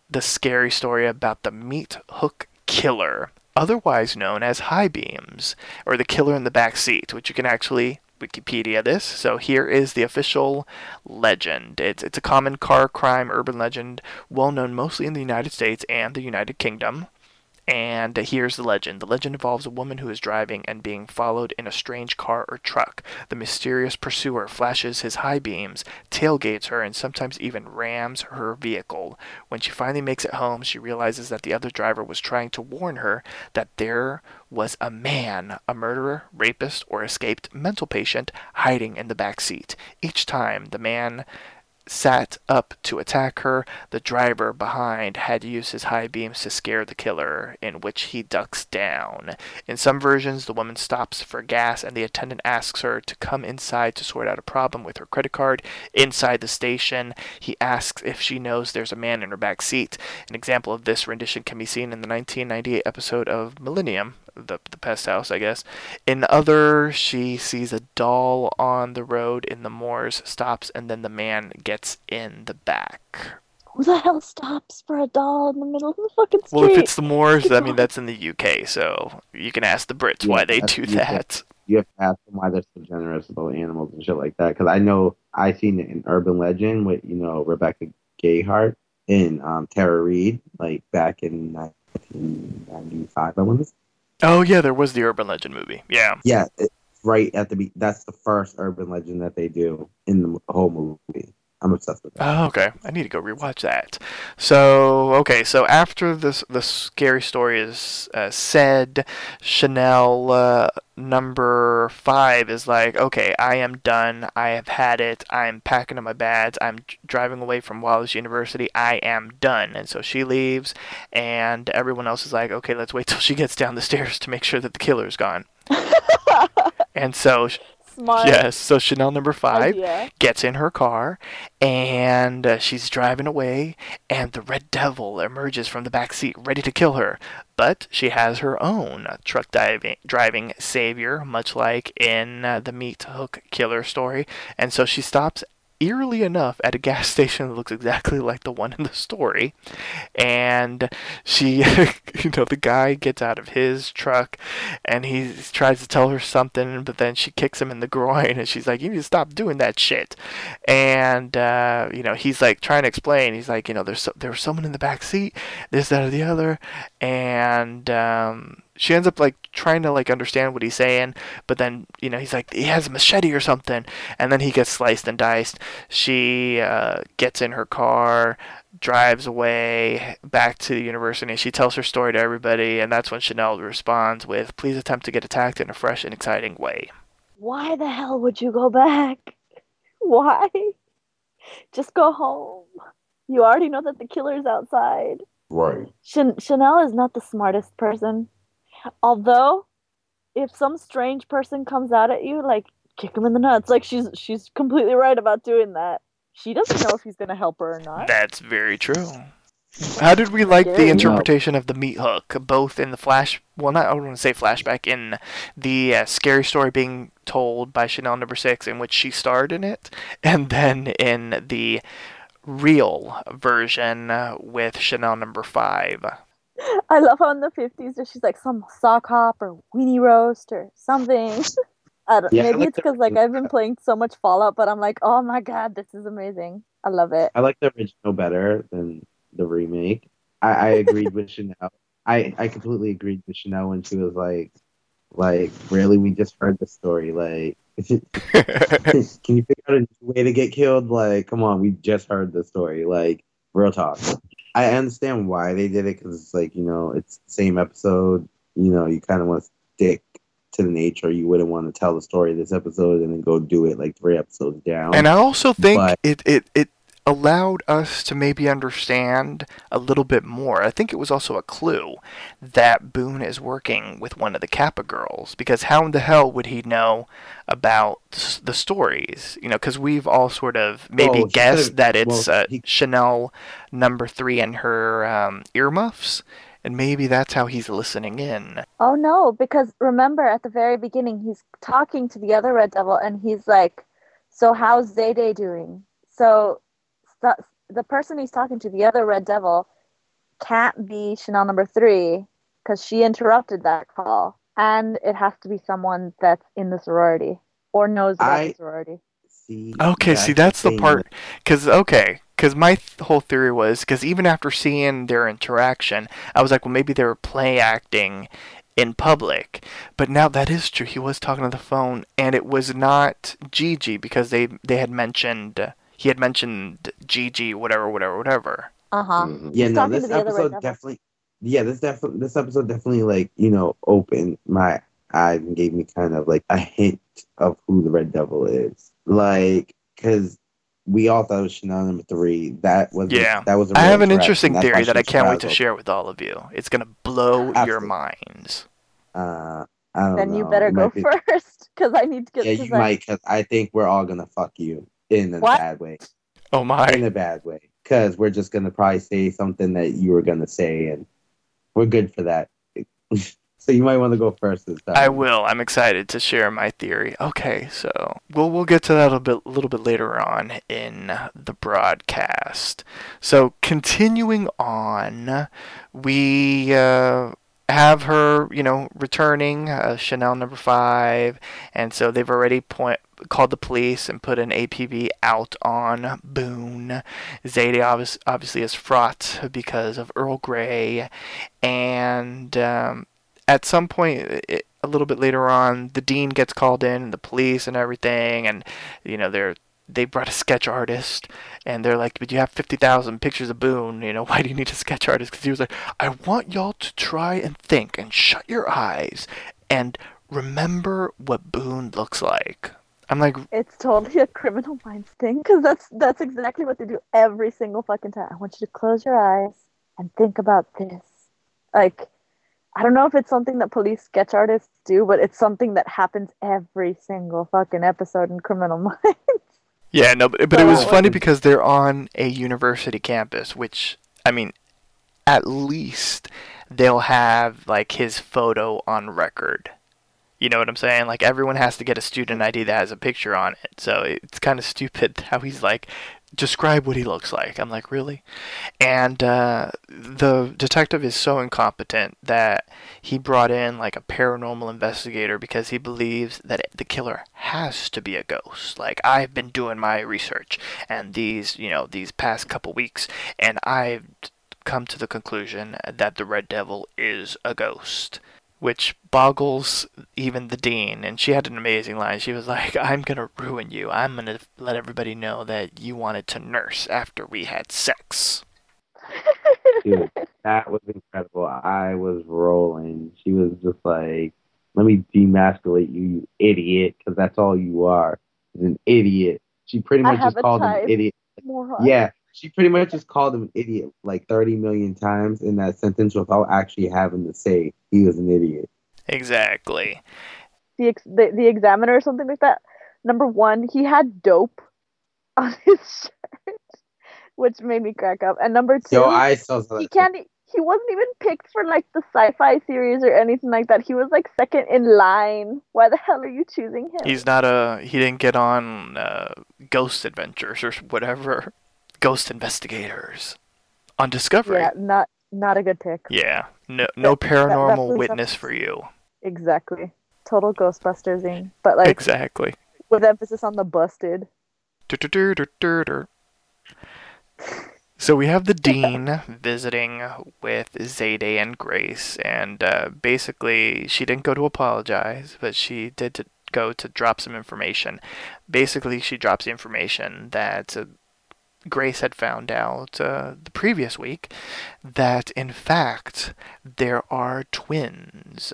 the scary story about the meat hook killer, otherwise known as high beams, or the killer in the back seat, which you can actually Wikipedia this. So here is the official legend. It's it's a common car crime urban legend, well known mostly in the United States and the United Kingdom. And here's the legend. The legend involves a woman who is driving and being followed in a strange car or truck. The mysterious pursuer flashes his high beams, tailgates her, and sometimes even rams her vehicle. When she finally makes it home, she realizes that the other driver was trying to warn her that there was a man, a murderer, rapist, or escaped mental patient hiding in the back seat. Each time the man sat up to attack her, the driver behind had used his high beams to scare the killer, in which he ducks down. In some versions, the woman stops for gas and the attendant asks her to come inside to sort out a problem with her credit card. Inside the station, he asks if she knows there's a man in her back seat. An example of this rendition can be seen in the 1998 episode of Millennium, the, the pest house, I guess. In other, she sees a doll on the road in the moors, stops, and then the man gets in the back. Who the hell stops for a doll in the middle of the fucking street? Well, if it's the moors, I mean, that's in the UK, so you can ask the Brits Yeah, why they do UK. that. You have to ask them why they're so generous about animals and shit like that. Because I know I seen it in Urban Legend with you know Rebecca Gayheart and um, Tara Reid, like back in 1995. I want to. say. Oh, yeah, there was the Urban Legend movie. Yeah. Yeah, it, right at the be- that's the first Urban Legend that they do in the whole movie. I'm obsessed with that. Oh, okay. I need to go rewatch that. So, okay, so after this, the scary story is uh, said, Chanel uh, number five is like, okay, I am done. I have had it. I'm packing up my bags. I'm driving away from Wallace University. I am done. And so she leaves, and everyone else is like, okay, let's wait (laughs) till she gets down the stairs to make sure that the killer's gone. (laughs) and so Smart. Yes. So Chanel number five idea. gets in her car and uh, she's driving away, and the Red Devil emerges from the back seat ready to kill her. But she has her own truck diving, driving savior, much like in uh, the Meat Hook Killer story. And so she stops eerily enough at a gas (laughs) station that looks exactly like the one in the story. And she (laughs) you know the guy gets out of his truck and he tries to tell her something but then she kicks him in the (laughs) groin and she's like you need to stop doing that shit. And uh, you know he's like trying to explain. He's like you know there's so, there was someone in the back seat this that or the other. And um, she ends up like trying to like understand what he's saying, but then you know he's like he has a machete or something, and then he gets sliced and diced. She uh, gets in her car, drives away back to the university. She tells her story to everybody, and that's when Chanel responds with, "Please attempt to get attacked in a fresh and exciting way." Why the hell would you go back? (laughs) Why? Just go home. You already know that the killer's outside. Right. Chan- Chanel is not the smartest person. Although, if some strange person comes out at you, like kick him in the nuts, like she's she's completely right about doing that. She doesn't know if he's gonna help her or not. That's very true. How did we like the interpretation of the meat hook, both in the flash? Well, not I don't want to say flashback in the uh, scary story being told by Chanel Number Six, in which she starred in it, (laughs) and then in the real version uh, with Chanel Number Five. (laughs) I love how in the fifties she's like some sock hop or weenie roast or something. (laughs) I don't, Yeah, maybe like it's because like I've been playing so much Fallout, but I'm like, oh my god, this is amazing. I love it. I like the original better than the remake. I, I agreed with (laughs) Chanel. I, I completely agreed with Chanel when she was like, like really, we just heard the story. Like, can you figure out a new way to get killed? Like, come on, we just heard the story. Like, real talk. I understand why they did it because it's like you know it's the same episode. You know, you kind of want to stick to the nature. You wouldn't want to tell the story of this episode and then go do it like three episodes down. And I also think But- it, it, it allowed us to maybe understand a little bit more. I think it was also a clue that Boone is working with one of the Kappa girls because how in the hell would he know about the stories? You know, because we've all sort of maybe Well, guessed that it's well, uh, Chanel number three and her um, earmuffs. And maybe that's how he's listening in. Oh no, because remember at the very beginning he's talking to the other Red Devil and he's like, "So how's Zayday doing?" So st- the person he's talking to, the other Red Devil, can't be Chanel number three because she interrupted that call, and it has to be someone that's in the sorority or knows about I- the sorority. See, Okay, see that's the part cuz okay, cuz my th- whole theory was cuz even after seeing their interaction, I was like, well maybe they were play acting in public. But now that is true. He was talking on the phone and it was not Gigi because they they had mentioned he had mentioned Gigi whatever whatever whatever. Uh huh. Mhm. Yeah, He's no, this to the other Red episode definitely. Yeah, this definitely this episode definitely like you know opened my eyes and gave me kind of like a hint of who the Red Devil is. Like, because we all thought it was Chanel number three. That was Yeah. that was. a I real have an interesting and that's why theory that I can't wait to frazzled. share with all of you. It's going to blow your minds. Uh, I don't Then know. you better It go be- (laughs) first because I need to get. Yeah, 'cause you I- might, because I think we're all gonna fuck you in a What? bad way. Oh my. In a bad way, because we're just gonna probably say something that you were gonna say, and we're good for that. (laughs) so you might want to go first this time. I will. I'm excited to share my theory. Okay, so we'll we'll get to that a little bit, little bit later on in the broadcast. So continuing on, we uh, have her, you know, returning uh, Chanel number five, and so they've already point called the police and put an APB out on Boone. Zayday obvious, obviously is fraught because of Earl Grey, and um, at some point it, a little bit later on the dean gets called in and the police and everything and you know they're they brought a sketch artist, and they're like, "But you have fifty thousand pictures of Boone. You know, (laughs) why do you need a sketch artist?" Because he was like, "I want y'all to try and think and shut your eyes and remember what Boone looks like." I'm like, It's totally a criminal minds thing because that's that's exactly what they do every single fucking time. I want you to close your eyes and think about this. Like, I don't know if it's something that police sketch artists do, but it's something that happens every single fucking episode in Criminal (laughs) Minds. Yeah, no, but, but it was funny because they're on a university campus, which I mean, at least they'll have like his photo on record. You know what I'm saying? Like everyone has to get a student ID that has a picture on it. So it's kind of stupid (laughs) how he's like, describe what he looks like. I'm like, really? And uh, the detective is so incompetent that he brought in like a paranormal investigator because he believes that the killer has to be a ghost. Like I've been doing my research and these, you know, these past couple weeks and I've come to the conclusion that the Red Devil is a ghost. Which boggles even the dean, and she had an amazing line. She was like, (laughs) "I'm gonna ruin you. I'm gonna let everybody know that you wanted to nurse after we had sex." Dude, that was incredible. I was rolling. She was just like, "Let me demasculate you, you idiot," because that's all you are, is an idiot. She pretty much just called him an idiot. Moron. Yeah, she pretty much just called him an idiot like 30 million times in that sentence without actually having to say he was an idiot. Exactly. The, ex- the the examiner or something like that. Number one, he had dope on (laughs) his shirt, which made me crack up. And number two, Yo, I saw that. he can't. He wasn't even picked for like the sci-fi series or anything like that. He was like second in line. Why the hell are you choosing him? He's not a. He didn't get on uh, Ghost Adventures or whatever. Ghost Investigators on Discovery. yeah, not not a good pick. Yeah. No, no That- that- paranormal definitely witness for you. Exactly. Total Ghostbustersing, but like Exactly. with emphasis on the busted. So we have the (laughs) dean visiting with Zayday and Grace, and uh, basically she didn't go to apologize, but she did to go to drop some information. Basically, she drops the information that uh, Grace had found out uh, the previous week that in fact there are twins.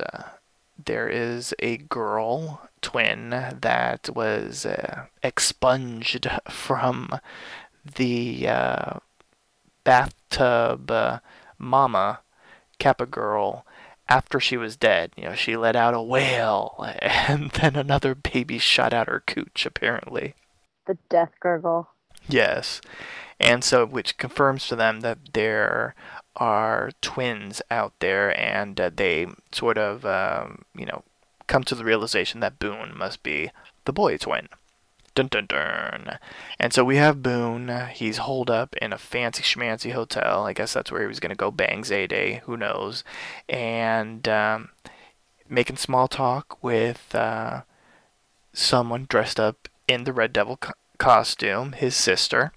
There is a girl twin that was uh, expunged from the uh, bathtub uh, mama Kappa girl after she was dead. You know, she let out a wail, (laughs) and then another baby shot out her cooch, apparently. The death gurgle. Yes. And so, which confirms to them that there are twins out there, and uh, they sort of, um, you know, come to the realization that Boone must be the boy twin. Dun dun dun. And so we have Boone. He's holed up in a fancy schmancy hotel. I guess that's where he was going to go bang Zayday. Who knows? And um, making small talk with uh, someone dressed up in the Red Devil co- costume, his sister,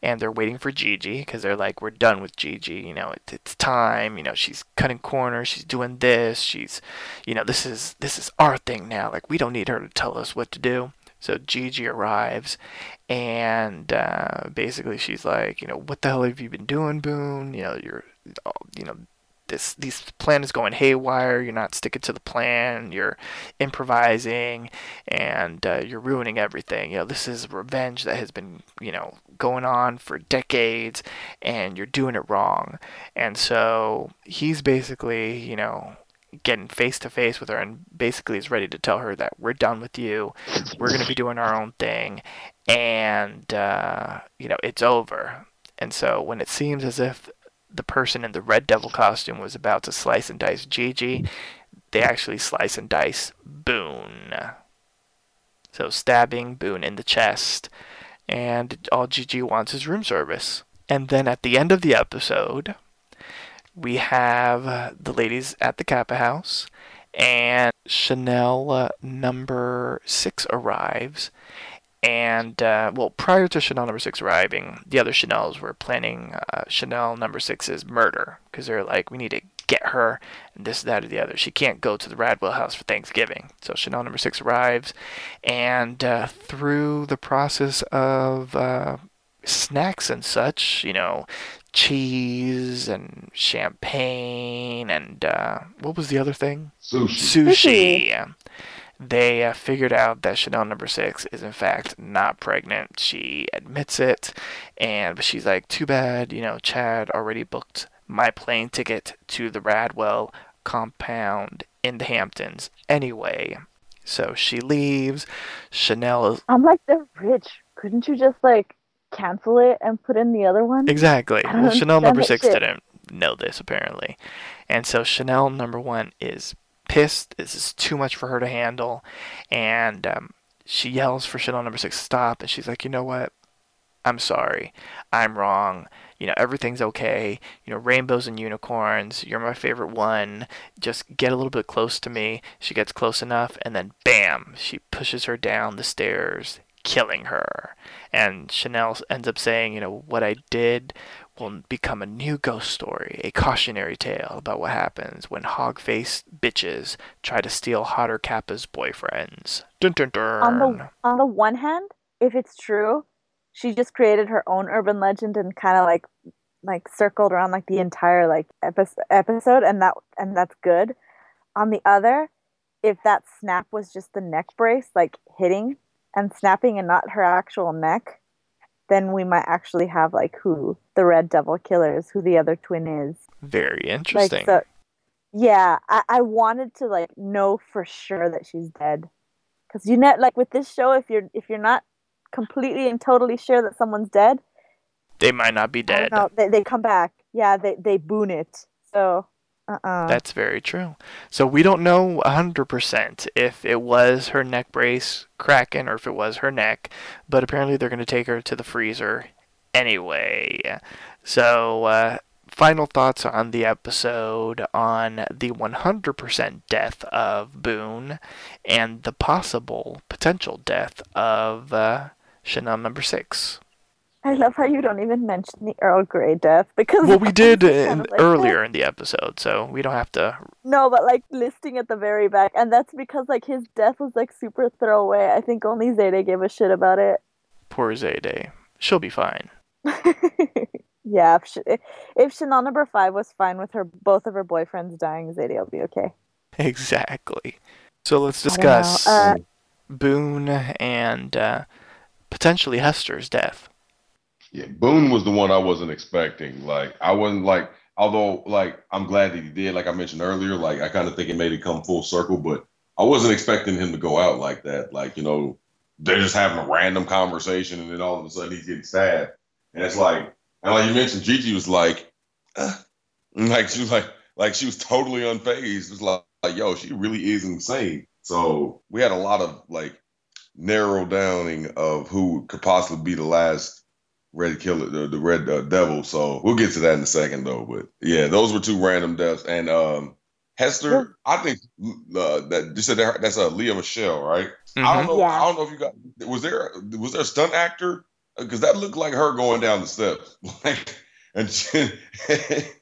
and they're waiting for Gigi because they're like, we're done with Gigi. You know, it, it's time. You know, she's cutting corners. She's doing this. She's, you know, this is this is our thing now. Like we don't need her to tell us what to do. So Gigi arrives, and uh, basically she's like, you know, what the hell have you been doing, Boone? You know, you're, you know, this this plan is going haywire. You're not sticking to the plan. You're improvising, and uh, you're ruining everything. You know, this is revenge that has been, you know, going on for decades, and you're doing it wrong. And so he's basically, you know, getting face to face with her, and basically is ready to tell her that we're done with you. We're gonna be doing our own thing, and uh, you know, it's over. And so when it seems as if the person in the Red Devil costume was about to slice and dice Gigi, they actually slice and dice Boone. So stabbing Boone in the chest, and all Gigi wants is room service. And then at the end of the episode, we have the ladies at the Kappa House, and Chanel uh, number six arrives. And uh, well, prior to Chanel number six arriving, the other Chanels were planning uh, Chanel number six's murder because they're like, we need to get her, and this, that, or the other. She can't go to the Radwell house for Thanksgiving. So Chanel number six arrives, and uh, through the process of uh, snacks and such, you know, cheese and champagne and uh, what was the other thing? Sushi. Sushi. They uh, figured out that Chanel number six is in fact not pregnant. She admits it, and but she's like, "Too bad, you know, Chad already booked my plane ticket to the Radwell compound in the Hamptons anyway." So she leaves. Chanel is I'm like, they're rich. Couldn't you just like cancel it and put in the other one? Exactly. (laughs) Well, Chanel number six shit. didn't know this apparently, and so Chanel number one is pissed. This is too much for her to handle, and um, she yells for Chanel number six to stop, and she's like, you know what? I'm sorry. I'm wrong. You know, everything's okay. You know, rainbows and unicorns. You're my favorite one. Just get a little bit close to me. She gets close enough, and then bam, she pushes her down the stairs, killing her. And Chanel ends up saying, you know, what I did will become a new ghost story, a cautionary tale about what happens when hog-faced bitches try to steal Hotter Kappa's boyfriends. Dun dun dun. On the on the one hand, if it's true, she just created her own urban legend and kind of like like circled around like the entire like epi- episode, and that and that's good. On the other, if that snap was just the neck brace, like hitting and snapping, and not her actual neck, then we might actually have like who the Red Devil killers, who the other twin is. Very Like interesting. so, yeah. I, I wanted to like know for sure that she's dead, because you know, like with this show, if you're if you're not completely and totally sure that someone's dead, they might not be dead. know, they they come back. Yeah, they they boon it. So, uh, uh That's very true. So we don't know 100% if it was her neck brace cracking or if it was her neck, but apparently they're going to take her to the freezer anyway. So, uh, final thoughts on the episode on the 100% death of Boone and the possible potential death of uh, Chanel number six. I love how you don't even mention the Earl Grey death because Well, we (laughs) did in, like, earlier in the episode, so we don't have to No, but like listing at the very back, and that's because like his death was like super throwaway. I think only Zayday gave a shit about it. poor Zayday, She'll be fine. (laughs) yeah, if, Ch- if Chanel number five was fine with her both of her boyfriends dying, Zayday will be okay. (laughs) Exactly. So let's know, discuss uh, Boone and uh, potentially Hester's death. Yeah, Boone was the one I wasn't expecting. Like I wasn't like, although like I'm glad that he did. Like I mentioned earlier, like I kind of think it made it come full circle, but I wasn't expecting him to go out like that. Like you know, they're just having a random conversation, and then all of a sudden he's getting stabbed, and it's like, and like you mentioned, Gigi was like, uh, (laughs) like she was like, like she was totally unfazed. It's like, like, yo, she really is insane. So we had a lot of like narrow downing of who could possibly be the last red killer, the, the red uh, devil. So we'll get to that in a second, though. But yeah, those were two random deaths. And um, Hester, I think uh, that you said that, that's uh, Lea Michele, right? I Mhm. don't know. Yeah. I don't know if you got. Was there was there a stunt actor? Because that looked like her going down the steps. (laughs) Like, and she, (laughs)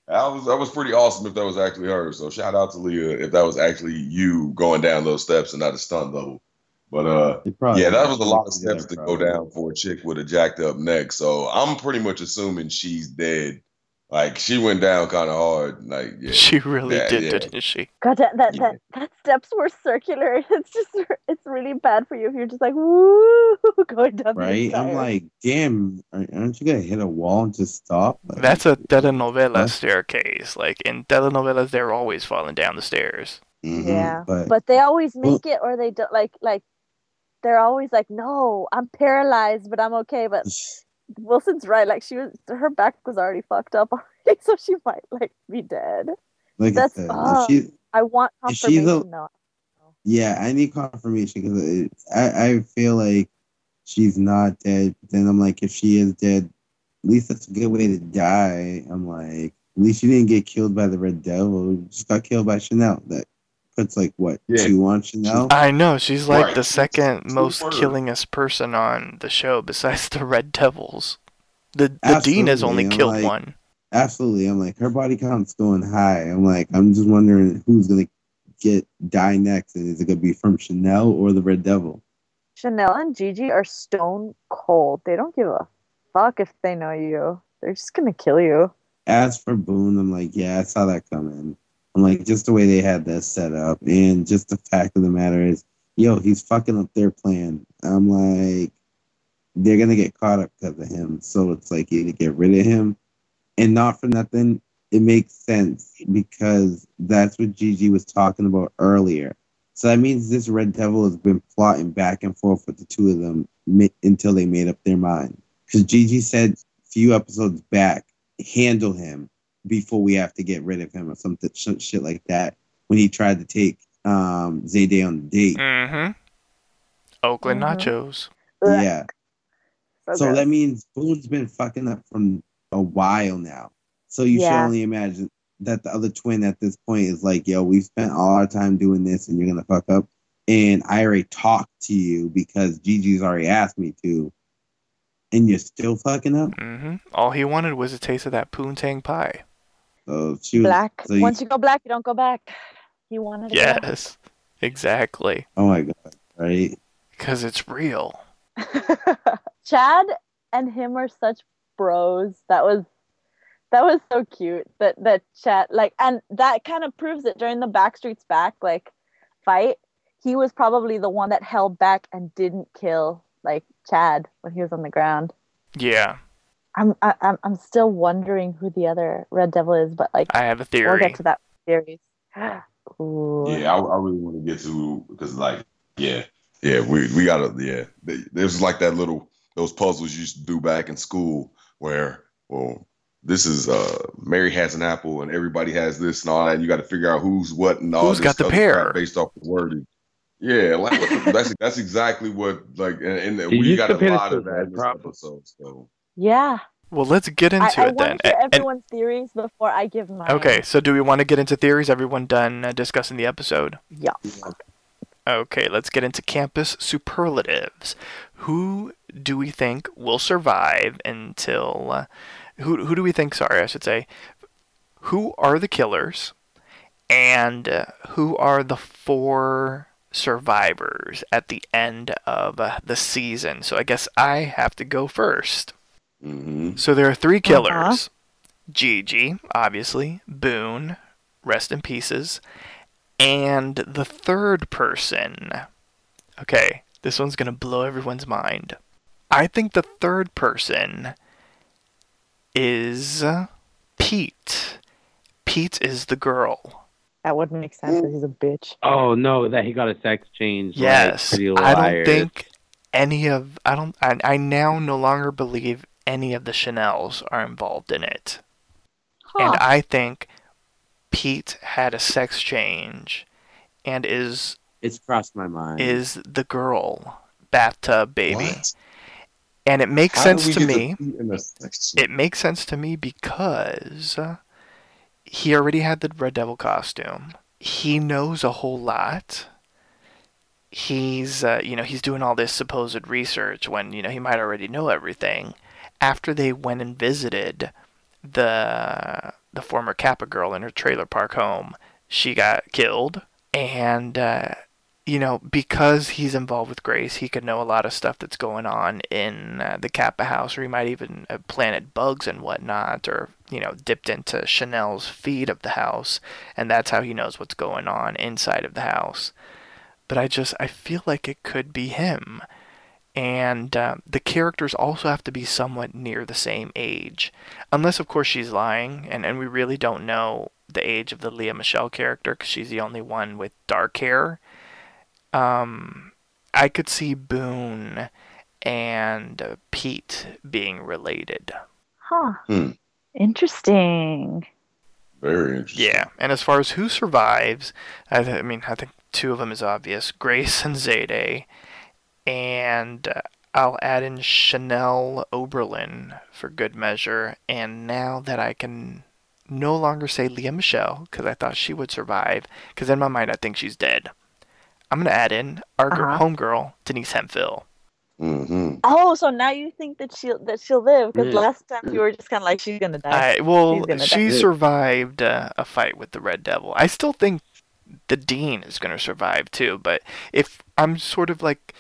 I was that was pretty awesome if that was actually her. So shout out to Lea if that was actually you going down those steps and not a stunt double. But uh, yeah, that was a lot of Yeah, steps to go down for a chick with a jacked up neck. So I'm pretty much assuming she's dead. Like she went down kind of hard. Like yeah, (laughs) She really Yeah, did, yeah. didn't she? God, that that, Yeah. that that steps were circular. (laughs) It's just it's really bad for you if you're just like woo (laughs) going down. Right? these I'm like, damn, aren't you gonna hit a wall and just stop? Like, That's a telenovela Huh? staircase. Like in telenovelas, they're always falling down the stairs. mhm, yeah, but, but they always Well- make it, or they don't like like. They're always like, no, I'm paralyzed, but I'm okay. But (laughs) Wilson's right. Like she was, her back was already fucked up already, (laughs) so she might like be dead. like that's- I she, I want If she's a- confirmation. No, yeah, I need confirmation because I, I feel like she's not dead. But then I'm like, if she is dead, at least that's a good way to die. I'm like, at least she didn't get killed by the Red Devil. She just got killed by Chanel. That puts like what Yeah. two on Chanel. I know she's like Right. the second True most word. killingest person on the show besides the Red Devils. The the Dean has only Absolutely, killed like- one. Absolutely. I'm like, her body count's going high. I'm like, I'm just wondering who's gonna get die next, and is it gonna be from Chanel or the Red Devil? Chanel and Gigi are stone cold. They don't give a fuck if they know you. They're just gonna kill you. As for Boone, I'm like, yeah, I saw that coming. I'm like, just the way they had that set up, and just the fact of the matter is, yo, he's fucking up their plan. I'm like, they're gonna get caught up because of him. So it's like either get rid of him, and not for nothing, it makes sense because that's what Gigi was talking about earlier. So that means this Red Devil has been plotting back and forth with the two of them mi- until they made up their mind. Because Gigi said a few episodes back, handle him before we have to get rid of him or something sh- shit like that. When he tried to take um, Zayday on the date, Mm-hmm. Oakland Mhm. nachos. Ugh, yeah. So that means Boone's been fucking up from a while now. So you Yeah. should only imagine that the other twin at this point is like, yo, we've spent all our time doing this and you're gonna fuck up. And I already talked to you because Gigi's already asked me to. And you're still fucking up? Mm-hmm. All he wanted was a taste of that poontang pie. So she was black. so you- Once you go black, you don't go back. He wanted to go back. Yes, exactly. Oh my god, right? Because it's real. (laughs) Chad and him are such bros. That was that was so cute. That that Chad like and that kind of proves it during the Backstreets Back like fight. He was probably the one that held back and didn't kill like Chad when he was on the ground. Yeah, I'm I, I'm I'm still wondering who the other Red Devil is, but like I have a theory. we'll get to that series. (gasps) Ooh. Yeah, I, I really want to get to because like yeah, yeah, we we gotta yeah. Th- There's like that little those puzzles you used to do back in school where well this is uh Mary has an apple and everybody has this and all that. And you got to figure out who's what and all Who's this got the other pear? based off the wording. Yeah, like (laughs) that's that's exactly what like and, and we got a lot of that in this episode. So Yeah. Well, let's get into I it then. to hear A- and- everyone's theories before I give mine. okay, so do we want to get into theories? Everyone done uh, discussing the episode? Yeah. Okay, let's get into campus superlatives. Who do we think will survive until? Uh, who who do we think? Sorry, I should say. Who are the killers, and uh, who are the four survivors at the end of uh, the season? So I guess I have to go first. Mhm. So there are three killers. Gigi, obviously, Boone, rest in pieces, and the third person. Okay, this one's gonna blow everyone's mind. I think the third person is Pete. Pete is the girl. That would make sense because he's a bitch. Oh no, that he got a sex change. Yes, like, I don't think any of I don't I, I now no longer believe any of the Chanels are involved in it. And I think Pete had a sex change and is it's crossed my mind. is the girl bathtub baby. What? And it makes How sense to me. Pete in a section? It makes sense to me because he already had the Red Devil costume. He knows a whole lot. He's, uh, you know, he's doing all this supposed research when, you know, he might already know everything. After they went and visited the the former Kappa girl in her trailer park home, she got killed, and uh, you know, because he's involved with Grace, he could know a lot of stuff that's going on in uh, the Kappa house, or he might even have planted bugs and whatnot, or, you know, dipped into Chanel's feed of the house, and that's how he knows what's going on inside of the house. But I just, I feel like it could be him. And uh, the characters also have to be somewhat near the same age. Unless, of course, she's lying, and, and we really don't know the age of the Lea Michele character, because she's the only one with dark hair um, I could see Boone and uh, Pete being related. Huh. Hmm. Interesting. Very interesting. Yeah, and as far as who survives, I, th- I mean, I think two of them is obvious: Grace and Zayday, and uh, I'll add in Chanel Oberlin for good measure. And now that I can no longer say Lea Michele because I thought she would survive, because in my mind I think she's dead. I'm gonna add in our Uh-huh. homegirl Denise Hemphill. Mm-hmm. Oh, so now you think that she'll that she'll live? Because Yeah. last time you were just kind of like she's gonna die. I, well, gonna she die. survived uh, a fight with the Red Devil. I still think the Dean is going to survive too, but if I'm sort of like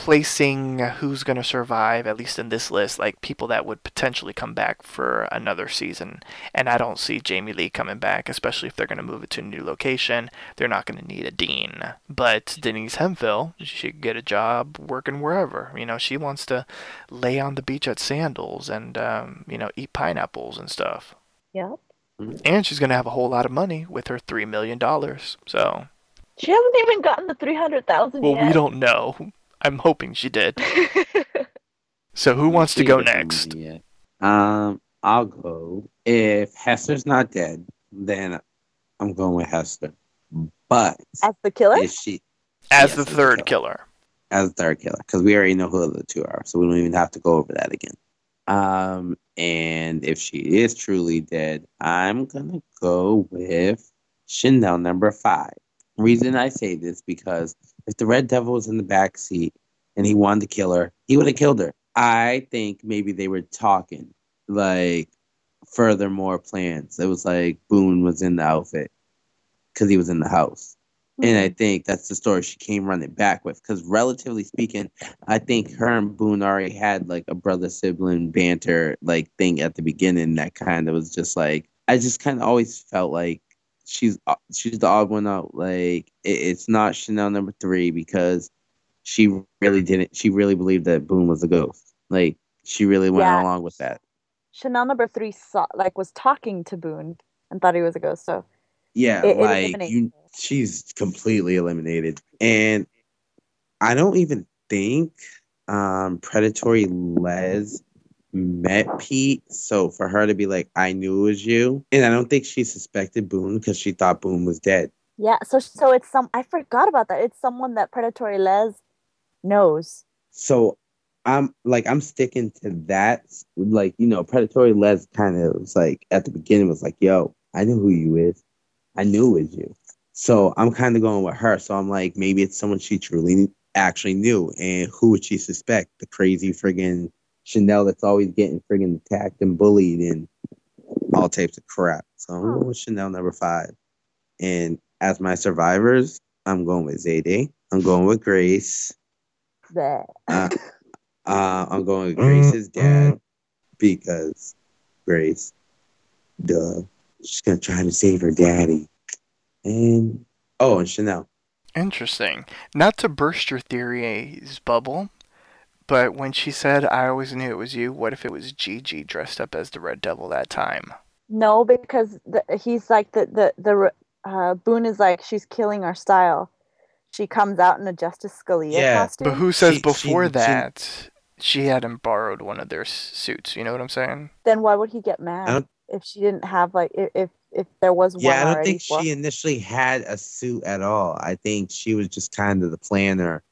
placing who's going to survive, at least in this list, like people that would potentially come back for another season, and I don't see Jamie Lee coming back, especially if they're going to move it to a new location. They're not going to need a Dean. But Denise Hemphill, she could get a job working wherever. You know, she wants to lay on the beach at Sandals and, um, you know, eat pineapples and stuff. Yep. And she's gonna have a whole lot of money with her three million dollars. So, She hasn't even gotten the three hundred thousand well, yet. we don't know. I'm hoping she did. (laughs) So, who wants to go next? yet. Um, I'll go. If Hester's not dead, then I'm going with Hester. But As the killer? if she As Yes, the as the third killer. killer. as the third killer, because we already know who the two are, so we don't even have to go over that again. Um, and if she is truly dead, I'm gonna go with Chanel number five. Reason I say this because if the Red Devil was in the back seat and he wanted to kill her, he would have killed her. I think maybe they were talking like furthermore plans. It was like Boone was in the outfit because he was in the house. And I mm-hmm. think that's the story she came running back with. Because relatively speaking, I think her and Boone already had like a brother sibling banter like thing at the beginning that kind of was just like I just kind of always felt like she's uh, she's the odd one out. Like it, it's not Chanel number three because she really didn't. She really believed that Boone was a ghost. Like she really went Yeah. along with that. Chanel number three saw like was talking to Boone and thought he was a ghost. So Yeah, It- it like you, she's completely eliminated, and I don't even think um predatory Lez met Pete. So for her to be like, "I knew it was you," and I don't think she suspected Boone because she thought Boone was dead. yeah, so so it's some I forgot about that. It's someone that predatory Lez knows. So I'm like, I'm sticking to that. Like, you know, predatory Lez kind of was like at the beginning was like, "Yo, I knew who you is. I knew it was you." So I'm kind of going with her. So I'm like, maybe it's someone she truly actually knew. And who would she suspect? The crazy friggin' Chanel that's always getting friggin' attacked and bullied and all types of crap. So I'm going with Chanel number five. And as my survivors, I'm going with Zayday. I'm going with Grace. That Uh, (laughs) uh, I'm going with Grace's dad because Grace, duh, she's gonna try to save her daddy. And oh, and Chanel. Interesting. Not to burst your theory's bubble, but when she said, I always knew it was you, what if it was Gigi dressed up as the Red Devil that time? no, because the, he's like the the the uh, Boone is like she's killing our style. She comes out in a Justice Scalia Yeah, costume. But who says She- before she- she- that she hadn't borrowed one of their suits? You know what I'm saying? then why would he get mad if she didn't have like if if, if there was one Yeah, I don't think for- she initially had a suit at all. I think she was just kind of the planner.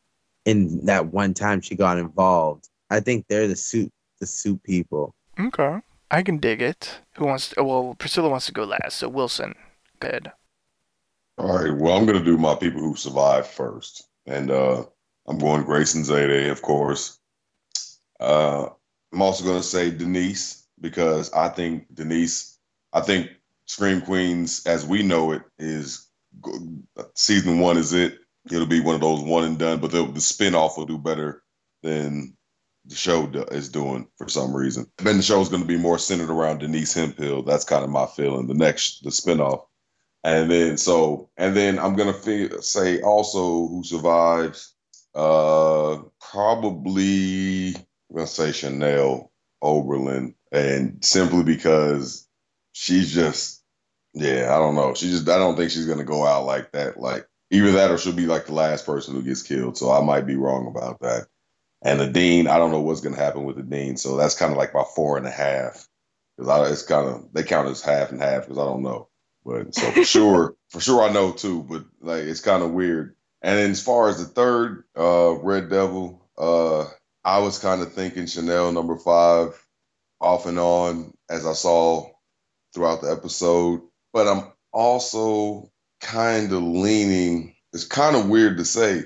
In that one time she got involved, I think they're the suit, the suit people. Okay. I can dig it. Who wants to, well, Priscilla wants to go last, so Wilson, go ahead. All right. Well, I'm gonna do my people who survived first, and uh, I'm going Grace and Zayday, of course. Uh, I'm also gonna say Denise because I think Denise. I think Scream Queens, as we know it, is season one is it. It'll be one of those one and done, but the, the spinoff will do better than the show do, is doing for some reason. Then the show is going to be more centered around Denise Hemphill. That's kind of my feeling. The next, the spinoff. And then so, and then I'm gonna say also who survives. Uh, probably I'm gonna say Chanel Oberlin, and simply because she's just, yeah, I don't know. She just, I don't think she's gonna go out like that. Like either that or she'll be like the last person who gets killed. So I might be wrong about that. And the dean, I don't know what's gonna happen with the dean. So that's kind of like my four and a half. Because it's kind of they count as half and half because I don't know. But so for (laughs) sure, for sure I know too. But like it's kind of weird. And then as far as the third, uh, Red Devil, uh, I was kind of thinking Chanel number five, off and on as I saw throughout the episode. But I'm also kind of leaning. It's kind of weird to say,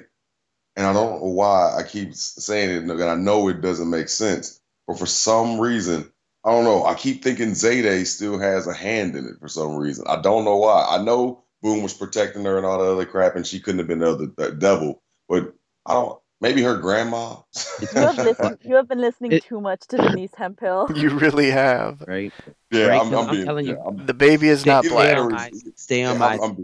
and I don't know why I keep saying it, and I know it doesn't make sense, but for some reason, I don't know. I keep thinking Zayday still has a hand in it for some reason. I don't know why. I know Boone was protecting her and all the other crap, and she couldn't have been the other the devil, but I don't. Maybe her grandma. You have, listened, you have been listening It- too much to Denise Hemphill. (laughs) You really have. right? yeah, Right, I'm, 'cause I'm I'm being. telling you. I'm- The baby is not either Stay that black. or on my, it's- stay on yeah, my.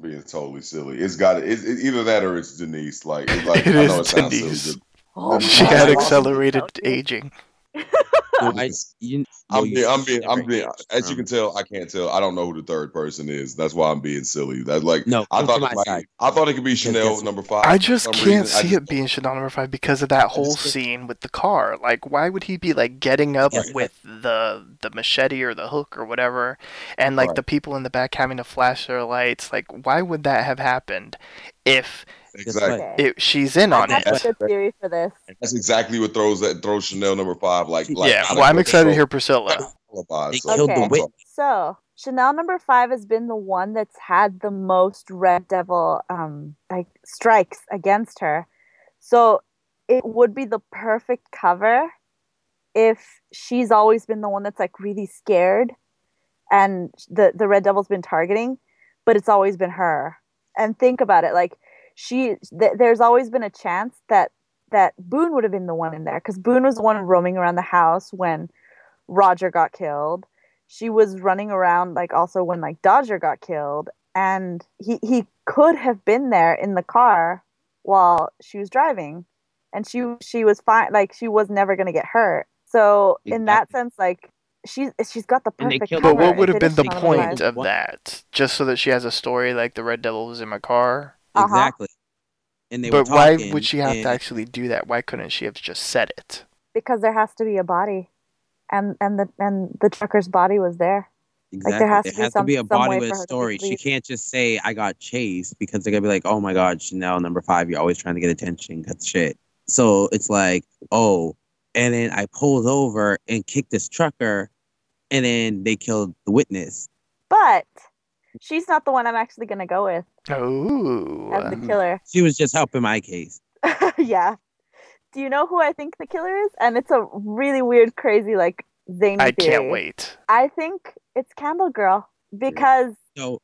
I'm, I'm being, being totally silly. It's got it, it, either that or it's Denise. Like, it's like (laughs) It I is know it sounds Denise. silly, Oh She had accelerated aging. No, (laughs) but I, you, I'm yo, being, I'm being, I'm being. aged As you can tell, I can't tell. I don't know who the third person is. That's why I'm being silly. That's like No, I thought it might. I thought it could be Chanel number five. I just can't reason. See just it being Chanel number five because of that whole scene with the car. Like, why would he be like getting up Yes. with the the machete or the hook or whatever, and like Right. the people in the back having to flash their lights? Like, why would that have happened if Exactly. It, she's in on I it? have a good theory for this. That's exactly what throws that throws Chanel number five. Like, like yeah, well, I'm excited to hear Priscilla. Alibi, They so- killed the Okay. So Chanel number five has been the one that's had the most Red Devil um like strikes against her. So it would be the perfect cover if she's always been the one that's like really scared and the the Red Devil's been targeting, but it's always been her. And think about it, like she th- there's always been a chance that that Boone would have been the one in there because Boone was the one roaming around the house when Roger got killed. She was running around like also when like Dodger got killed, and he he could have been there in the car while she was driving, and she she was fine. Like she was never gonna get hurt. So in that sense, like she's she's got the perfect. killed But what would have been the point of that? Just so that she has a story like the Red Devil was in my car? Uh-huh. Exactly. And they were But why would she have and to actually do that? Why couldn't she have just said it? because there has to be a body, and and the and the trucker's body was there. Exactly. there has there to be has some- to be a body way with for a story. She can't just say I got chased because they're gonna be like, oh my god, Chanel number five, you're always trying to get attention, cut the shit. So it's like, oh, and then I pulled over and kicked this trucker, and then they killed the witness. But she's not the one I'm actually gonna go with Oh. as the killer. She was just helping my case. (laughs) yeah. Do you know who I think the killer is? And it's a really weird, crazy, like zany I theory. can't wait. I think it's Candle Girl because So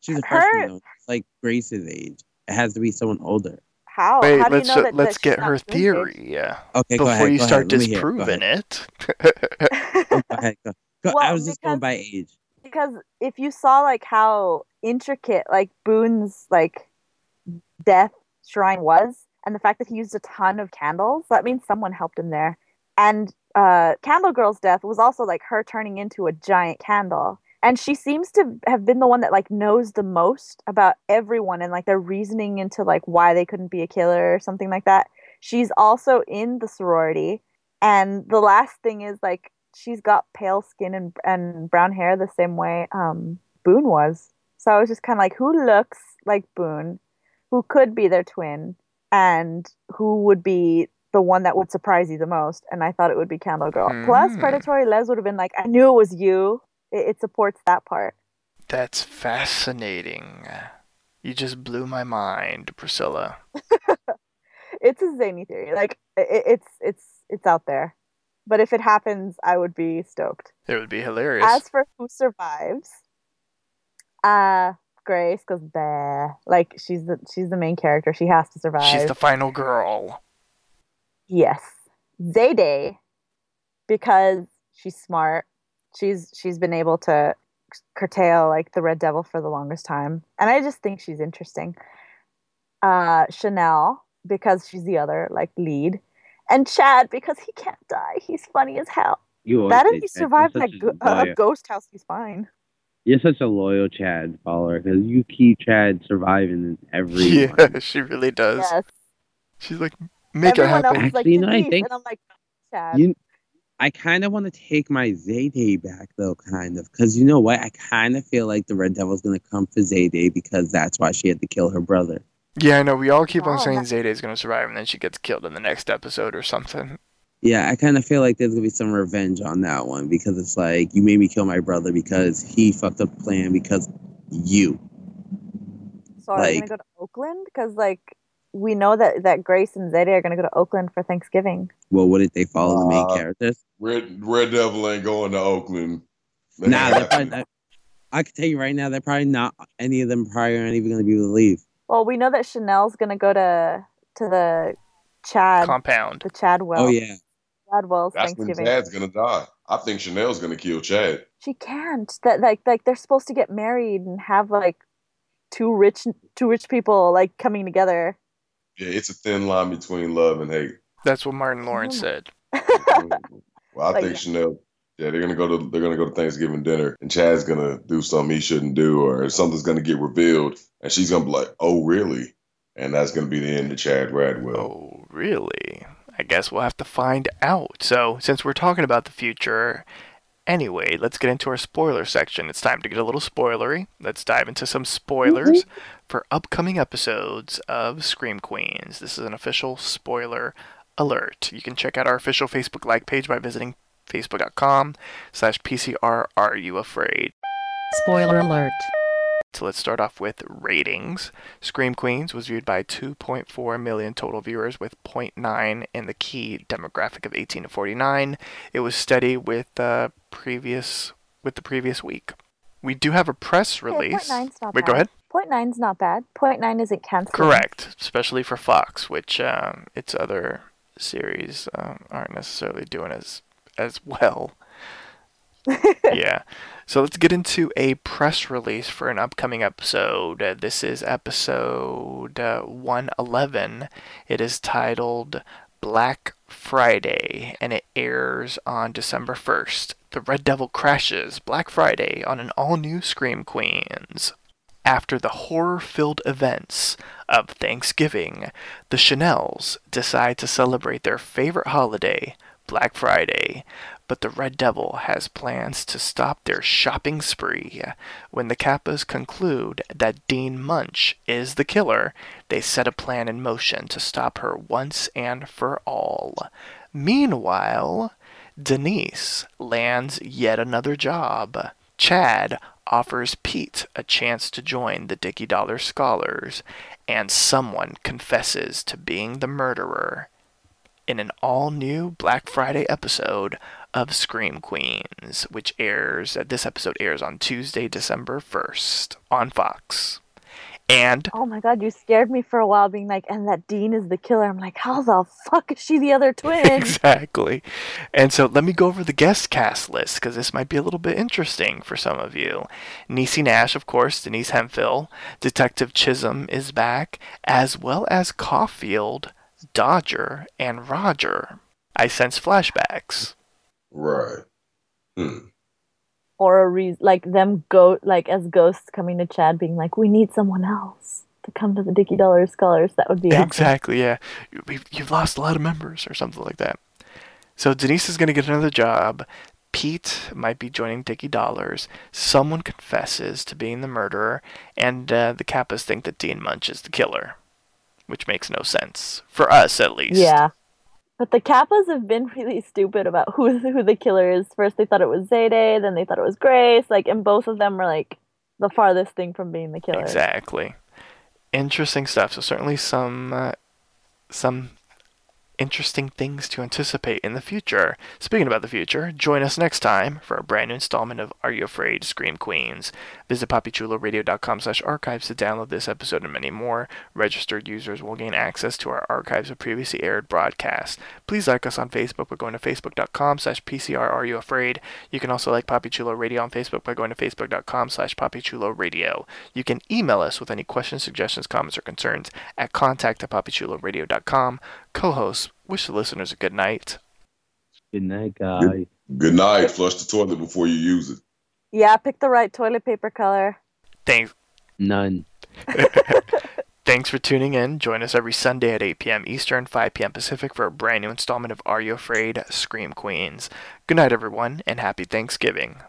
she's a Her- freshman though. It's like Grace's age. It has to be someone older. how? Wait, how do let's know that, let's that get her not Boone theory. Yeah. Okay, go Before ahead. you go start ahead. Let me hear. Go disproving it. (laughs) Oh, go ahead. Go. Go. Well, I was just going by age. Because if you saw like how intricate like Boone's like death shrine was, and the fact that he used a ton of candles, that means someone helped him there. And uh, Candle Girl's death was also like her turning into a giant candle. And she seems to have been the one that like knows the most about everyone and like their reasoning into like why they couldn't be a killer or something like that. She's also in the sorority. And the last thing is like she's got pale skin and and brown hair the same way um Boone was. So I was just kind of like, who looks like Boone, who could be their twin, and who would be the one that would surprise you the most? And I thought it would be Candle Girl. Plus, Hmm. Predatory Lez would have been like, I knew it was you. It, it supports that part. That's fascinating. You just blew my mind, Priscilla. (laughs) It's a zany theory. Like it, it's it's it's out there. But if it happens, I would be stoked. It would be hilarious. As for who survives, uh Grace goes bah. Like she's the she's the main character. She has to survive. She's the final girl. yes. Zayday, because she's smart. She's she's been able to curtail like the Red Devil for the longest time, and I just think she's interesting. Uh, Chanel because she's the other like lead, and Chad because he can't die. He's funny as hell. You That if he that. survived that go- uh, a a ghost house, he's fine. You're such a loyal Chad follower because you keep Chad surviving in every. (laughs) Yeah, one. she really does. Yes. She's like, make Everyone it happen. else is like Actually, you know, I think- and I'm like Chad. You, I kind of want to take my Zayday back though, kind of, because you know what? I kind of feel like the Red Devil's gonna come for Zayday because that's why she had to kill her brother. Yeah, I know. We all keep on saying that- Zayday is going to survive, and then she gets killed in the next episode or something. Yeah, I kind of feel like there's gonna be some revenge on that one because it's like you made me kill my brother because he fucked up the plan because you. So are we gonna go to Oakland? Because like we know that that Grace and Zayday are gonna go to Oakland for Thanksgiving. Well, wouldn't they follow the main Uh, characters? Red Red Devil ain't going to Oakland. That Nah, ain't they're probably, (laughs) happening. I can tell you right now, they're probably not. Any of them probably aren't even going to be able to leave. Well, we know that Chanel's gonna go to to the Chad Compound. the Chadwell oh yeah, Chadwell's That's when Thanksgiving. Chad's gonna die. I think Chanel's gonna kill Chad. She can't. That like like they're supposed to get married and have like two rich two rich people like coming together. Yeah, it's a thin line between love and hate. That's what Martin Lawrence said. (laughs) Well, I Like, think. Chanel. Yeah, they're gonna go to they're gonna go to Thanksgiving dinner, and Chad's gonna do something he shouldn't do, or something's gonna get revealed, and she's gonna be like, "Oh, really?" And that's gonna be the end of Chad Radwell. Oh, really? I guess we'll have to find out. So, since we're talking about the future, anyway, let's get into our spoiler section. It's time to get a little spoilery. Let's dive into some spoilers mm-hmm. for upcoming episodes of Scream Queens. This is an official spoiler alert. You can check out our official Facebook like page by visiting facebook.com slash PCR Are You Afraid. Spoiler alert. So let's start off with ratings. Scream Queens was viewed by 2.4 million total viewers with 0.9 in the key demographic of 18 to 49. It was steady with the previous with the previous week. We do have a press release. point nine's not Wait, bad. go ahead. Point nine's not bad. Point nine isn't canceled. Correct, especially for Fox, which um, its other series um, aren't necessarily doing as as well. (laughs) yeah. So let's get into a press release for an upcoming episode. Uh, this is episode uh, 111. It is titled Black Friday and it airs on December 1st. The Red Devil crashes Black Friday on an all new Scream Queens. After the horror filled events of Thanksgiving, the Chanels decide to celebrate their favorite holiday, Black Friday, but the Red Devil has plans to stop their shopping spree. When the Kappas conclude that Dean Munch is the killer, they set a plan in motion to stop her once and for all. Meanwhile, Denise lands yet another job. Chad offers Pete a chance to join the Dicky Dollar Scholars, and someone confesses to being the murderer in an all new Black Friday episode of Scream Queens, which airs, uh, this episode airs on Tuesday, December 1st on Fox. And Oh my god, you scared me for a while being like, and that Dean is the killer. I'm like, how the fuck is she the other (laughs) twin? exactly. And so let me go over the guest cast list because this might be a little bit interesting for some of you. Niecy Nash, of course, Denise Hemphill, Detective Chisholm is back, as well as Caulfield, Dodger, and Roger. I sense flashbacks. Right. Hmm. or a reason, like them go like as ghosts coming to Chad, being like, we need someone else to come to the Dicky Dollar Scholars. That would be awesome. Exactly, yeah. You- We've, you've lost a lot of members or something like that. So Denise is going to get another job. Pete might be joining Dicky Dollars. Someone confesses to being the murderer, and uh, the Kappas think that Dean Munch is the killer, which makes no sense for us, at least. Yeah. But the Kappas have been (laughs) really stupid about who who the killer is. First they thought it was Zayday, then they thought it was Grace. Like, and both of them were like the farthest thing from being the killer. Exactly. Interesting stuff. So certainly some uh, some interesting things to anticipate in the future. Speaking about the future, join us next time for a brand new installment of Are You Afraid? Scream Queens. Visit poppychuloradio.com slash archives to download this episode and many more. Registered users will gain access to our archives of previously aired broadcasts. Please like us on Facebook by going to facebook.com slash PCR Are You Afraid? You can also like Poppy Chulo Radio on Facebook by going to facebook.com slash Poppy Radio. You can email us with any questions, suggestions, comments, or concerns at contact at poppychuloradio.com. Co-hosts, wish the listeners a good night. good night, guys. Good night. Flush the toilet before you use it. Yeah, pick the right toilet paper color. Thanks. None. (laughs) (laughs) Thanks for tuning in. Join us every Sunday at 8 p.m. Eastern, 5 p.m. Pacific for a brand new installment of Are You Afraid? Scream Queens. Good night, everyone, and happy Thanksgiving.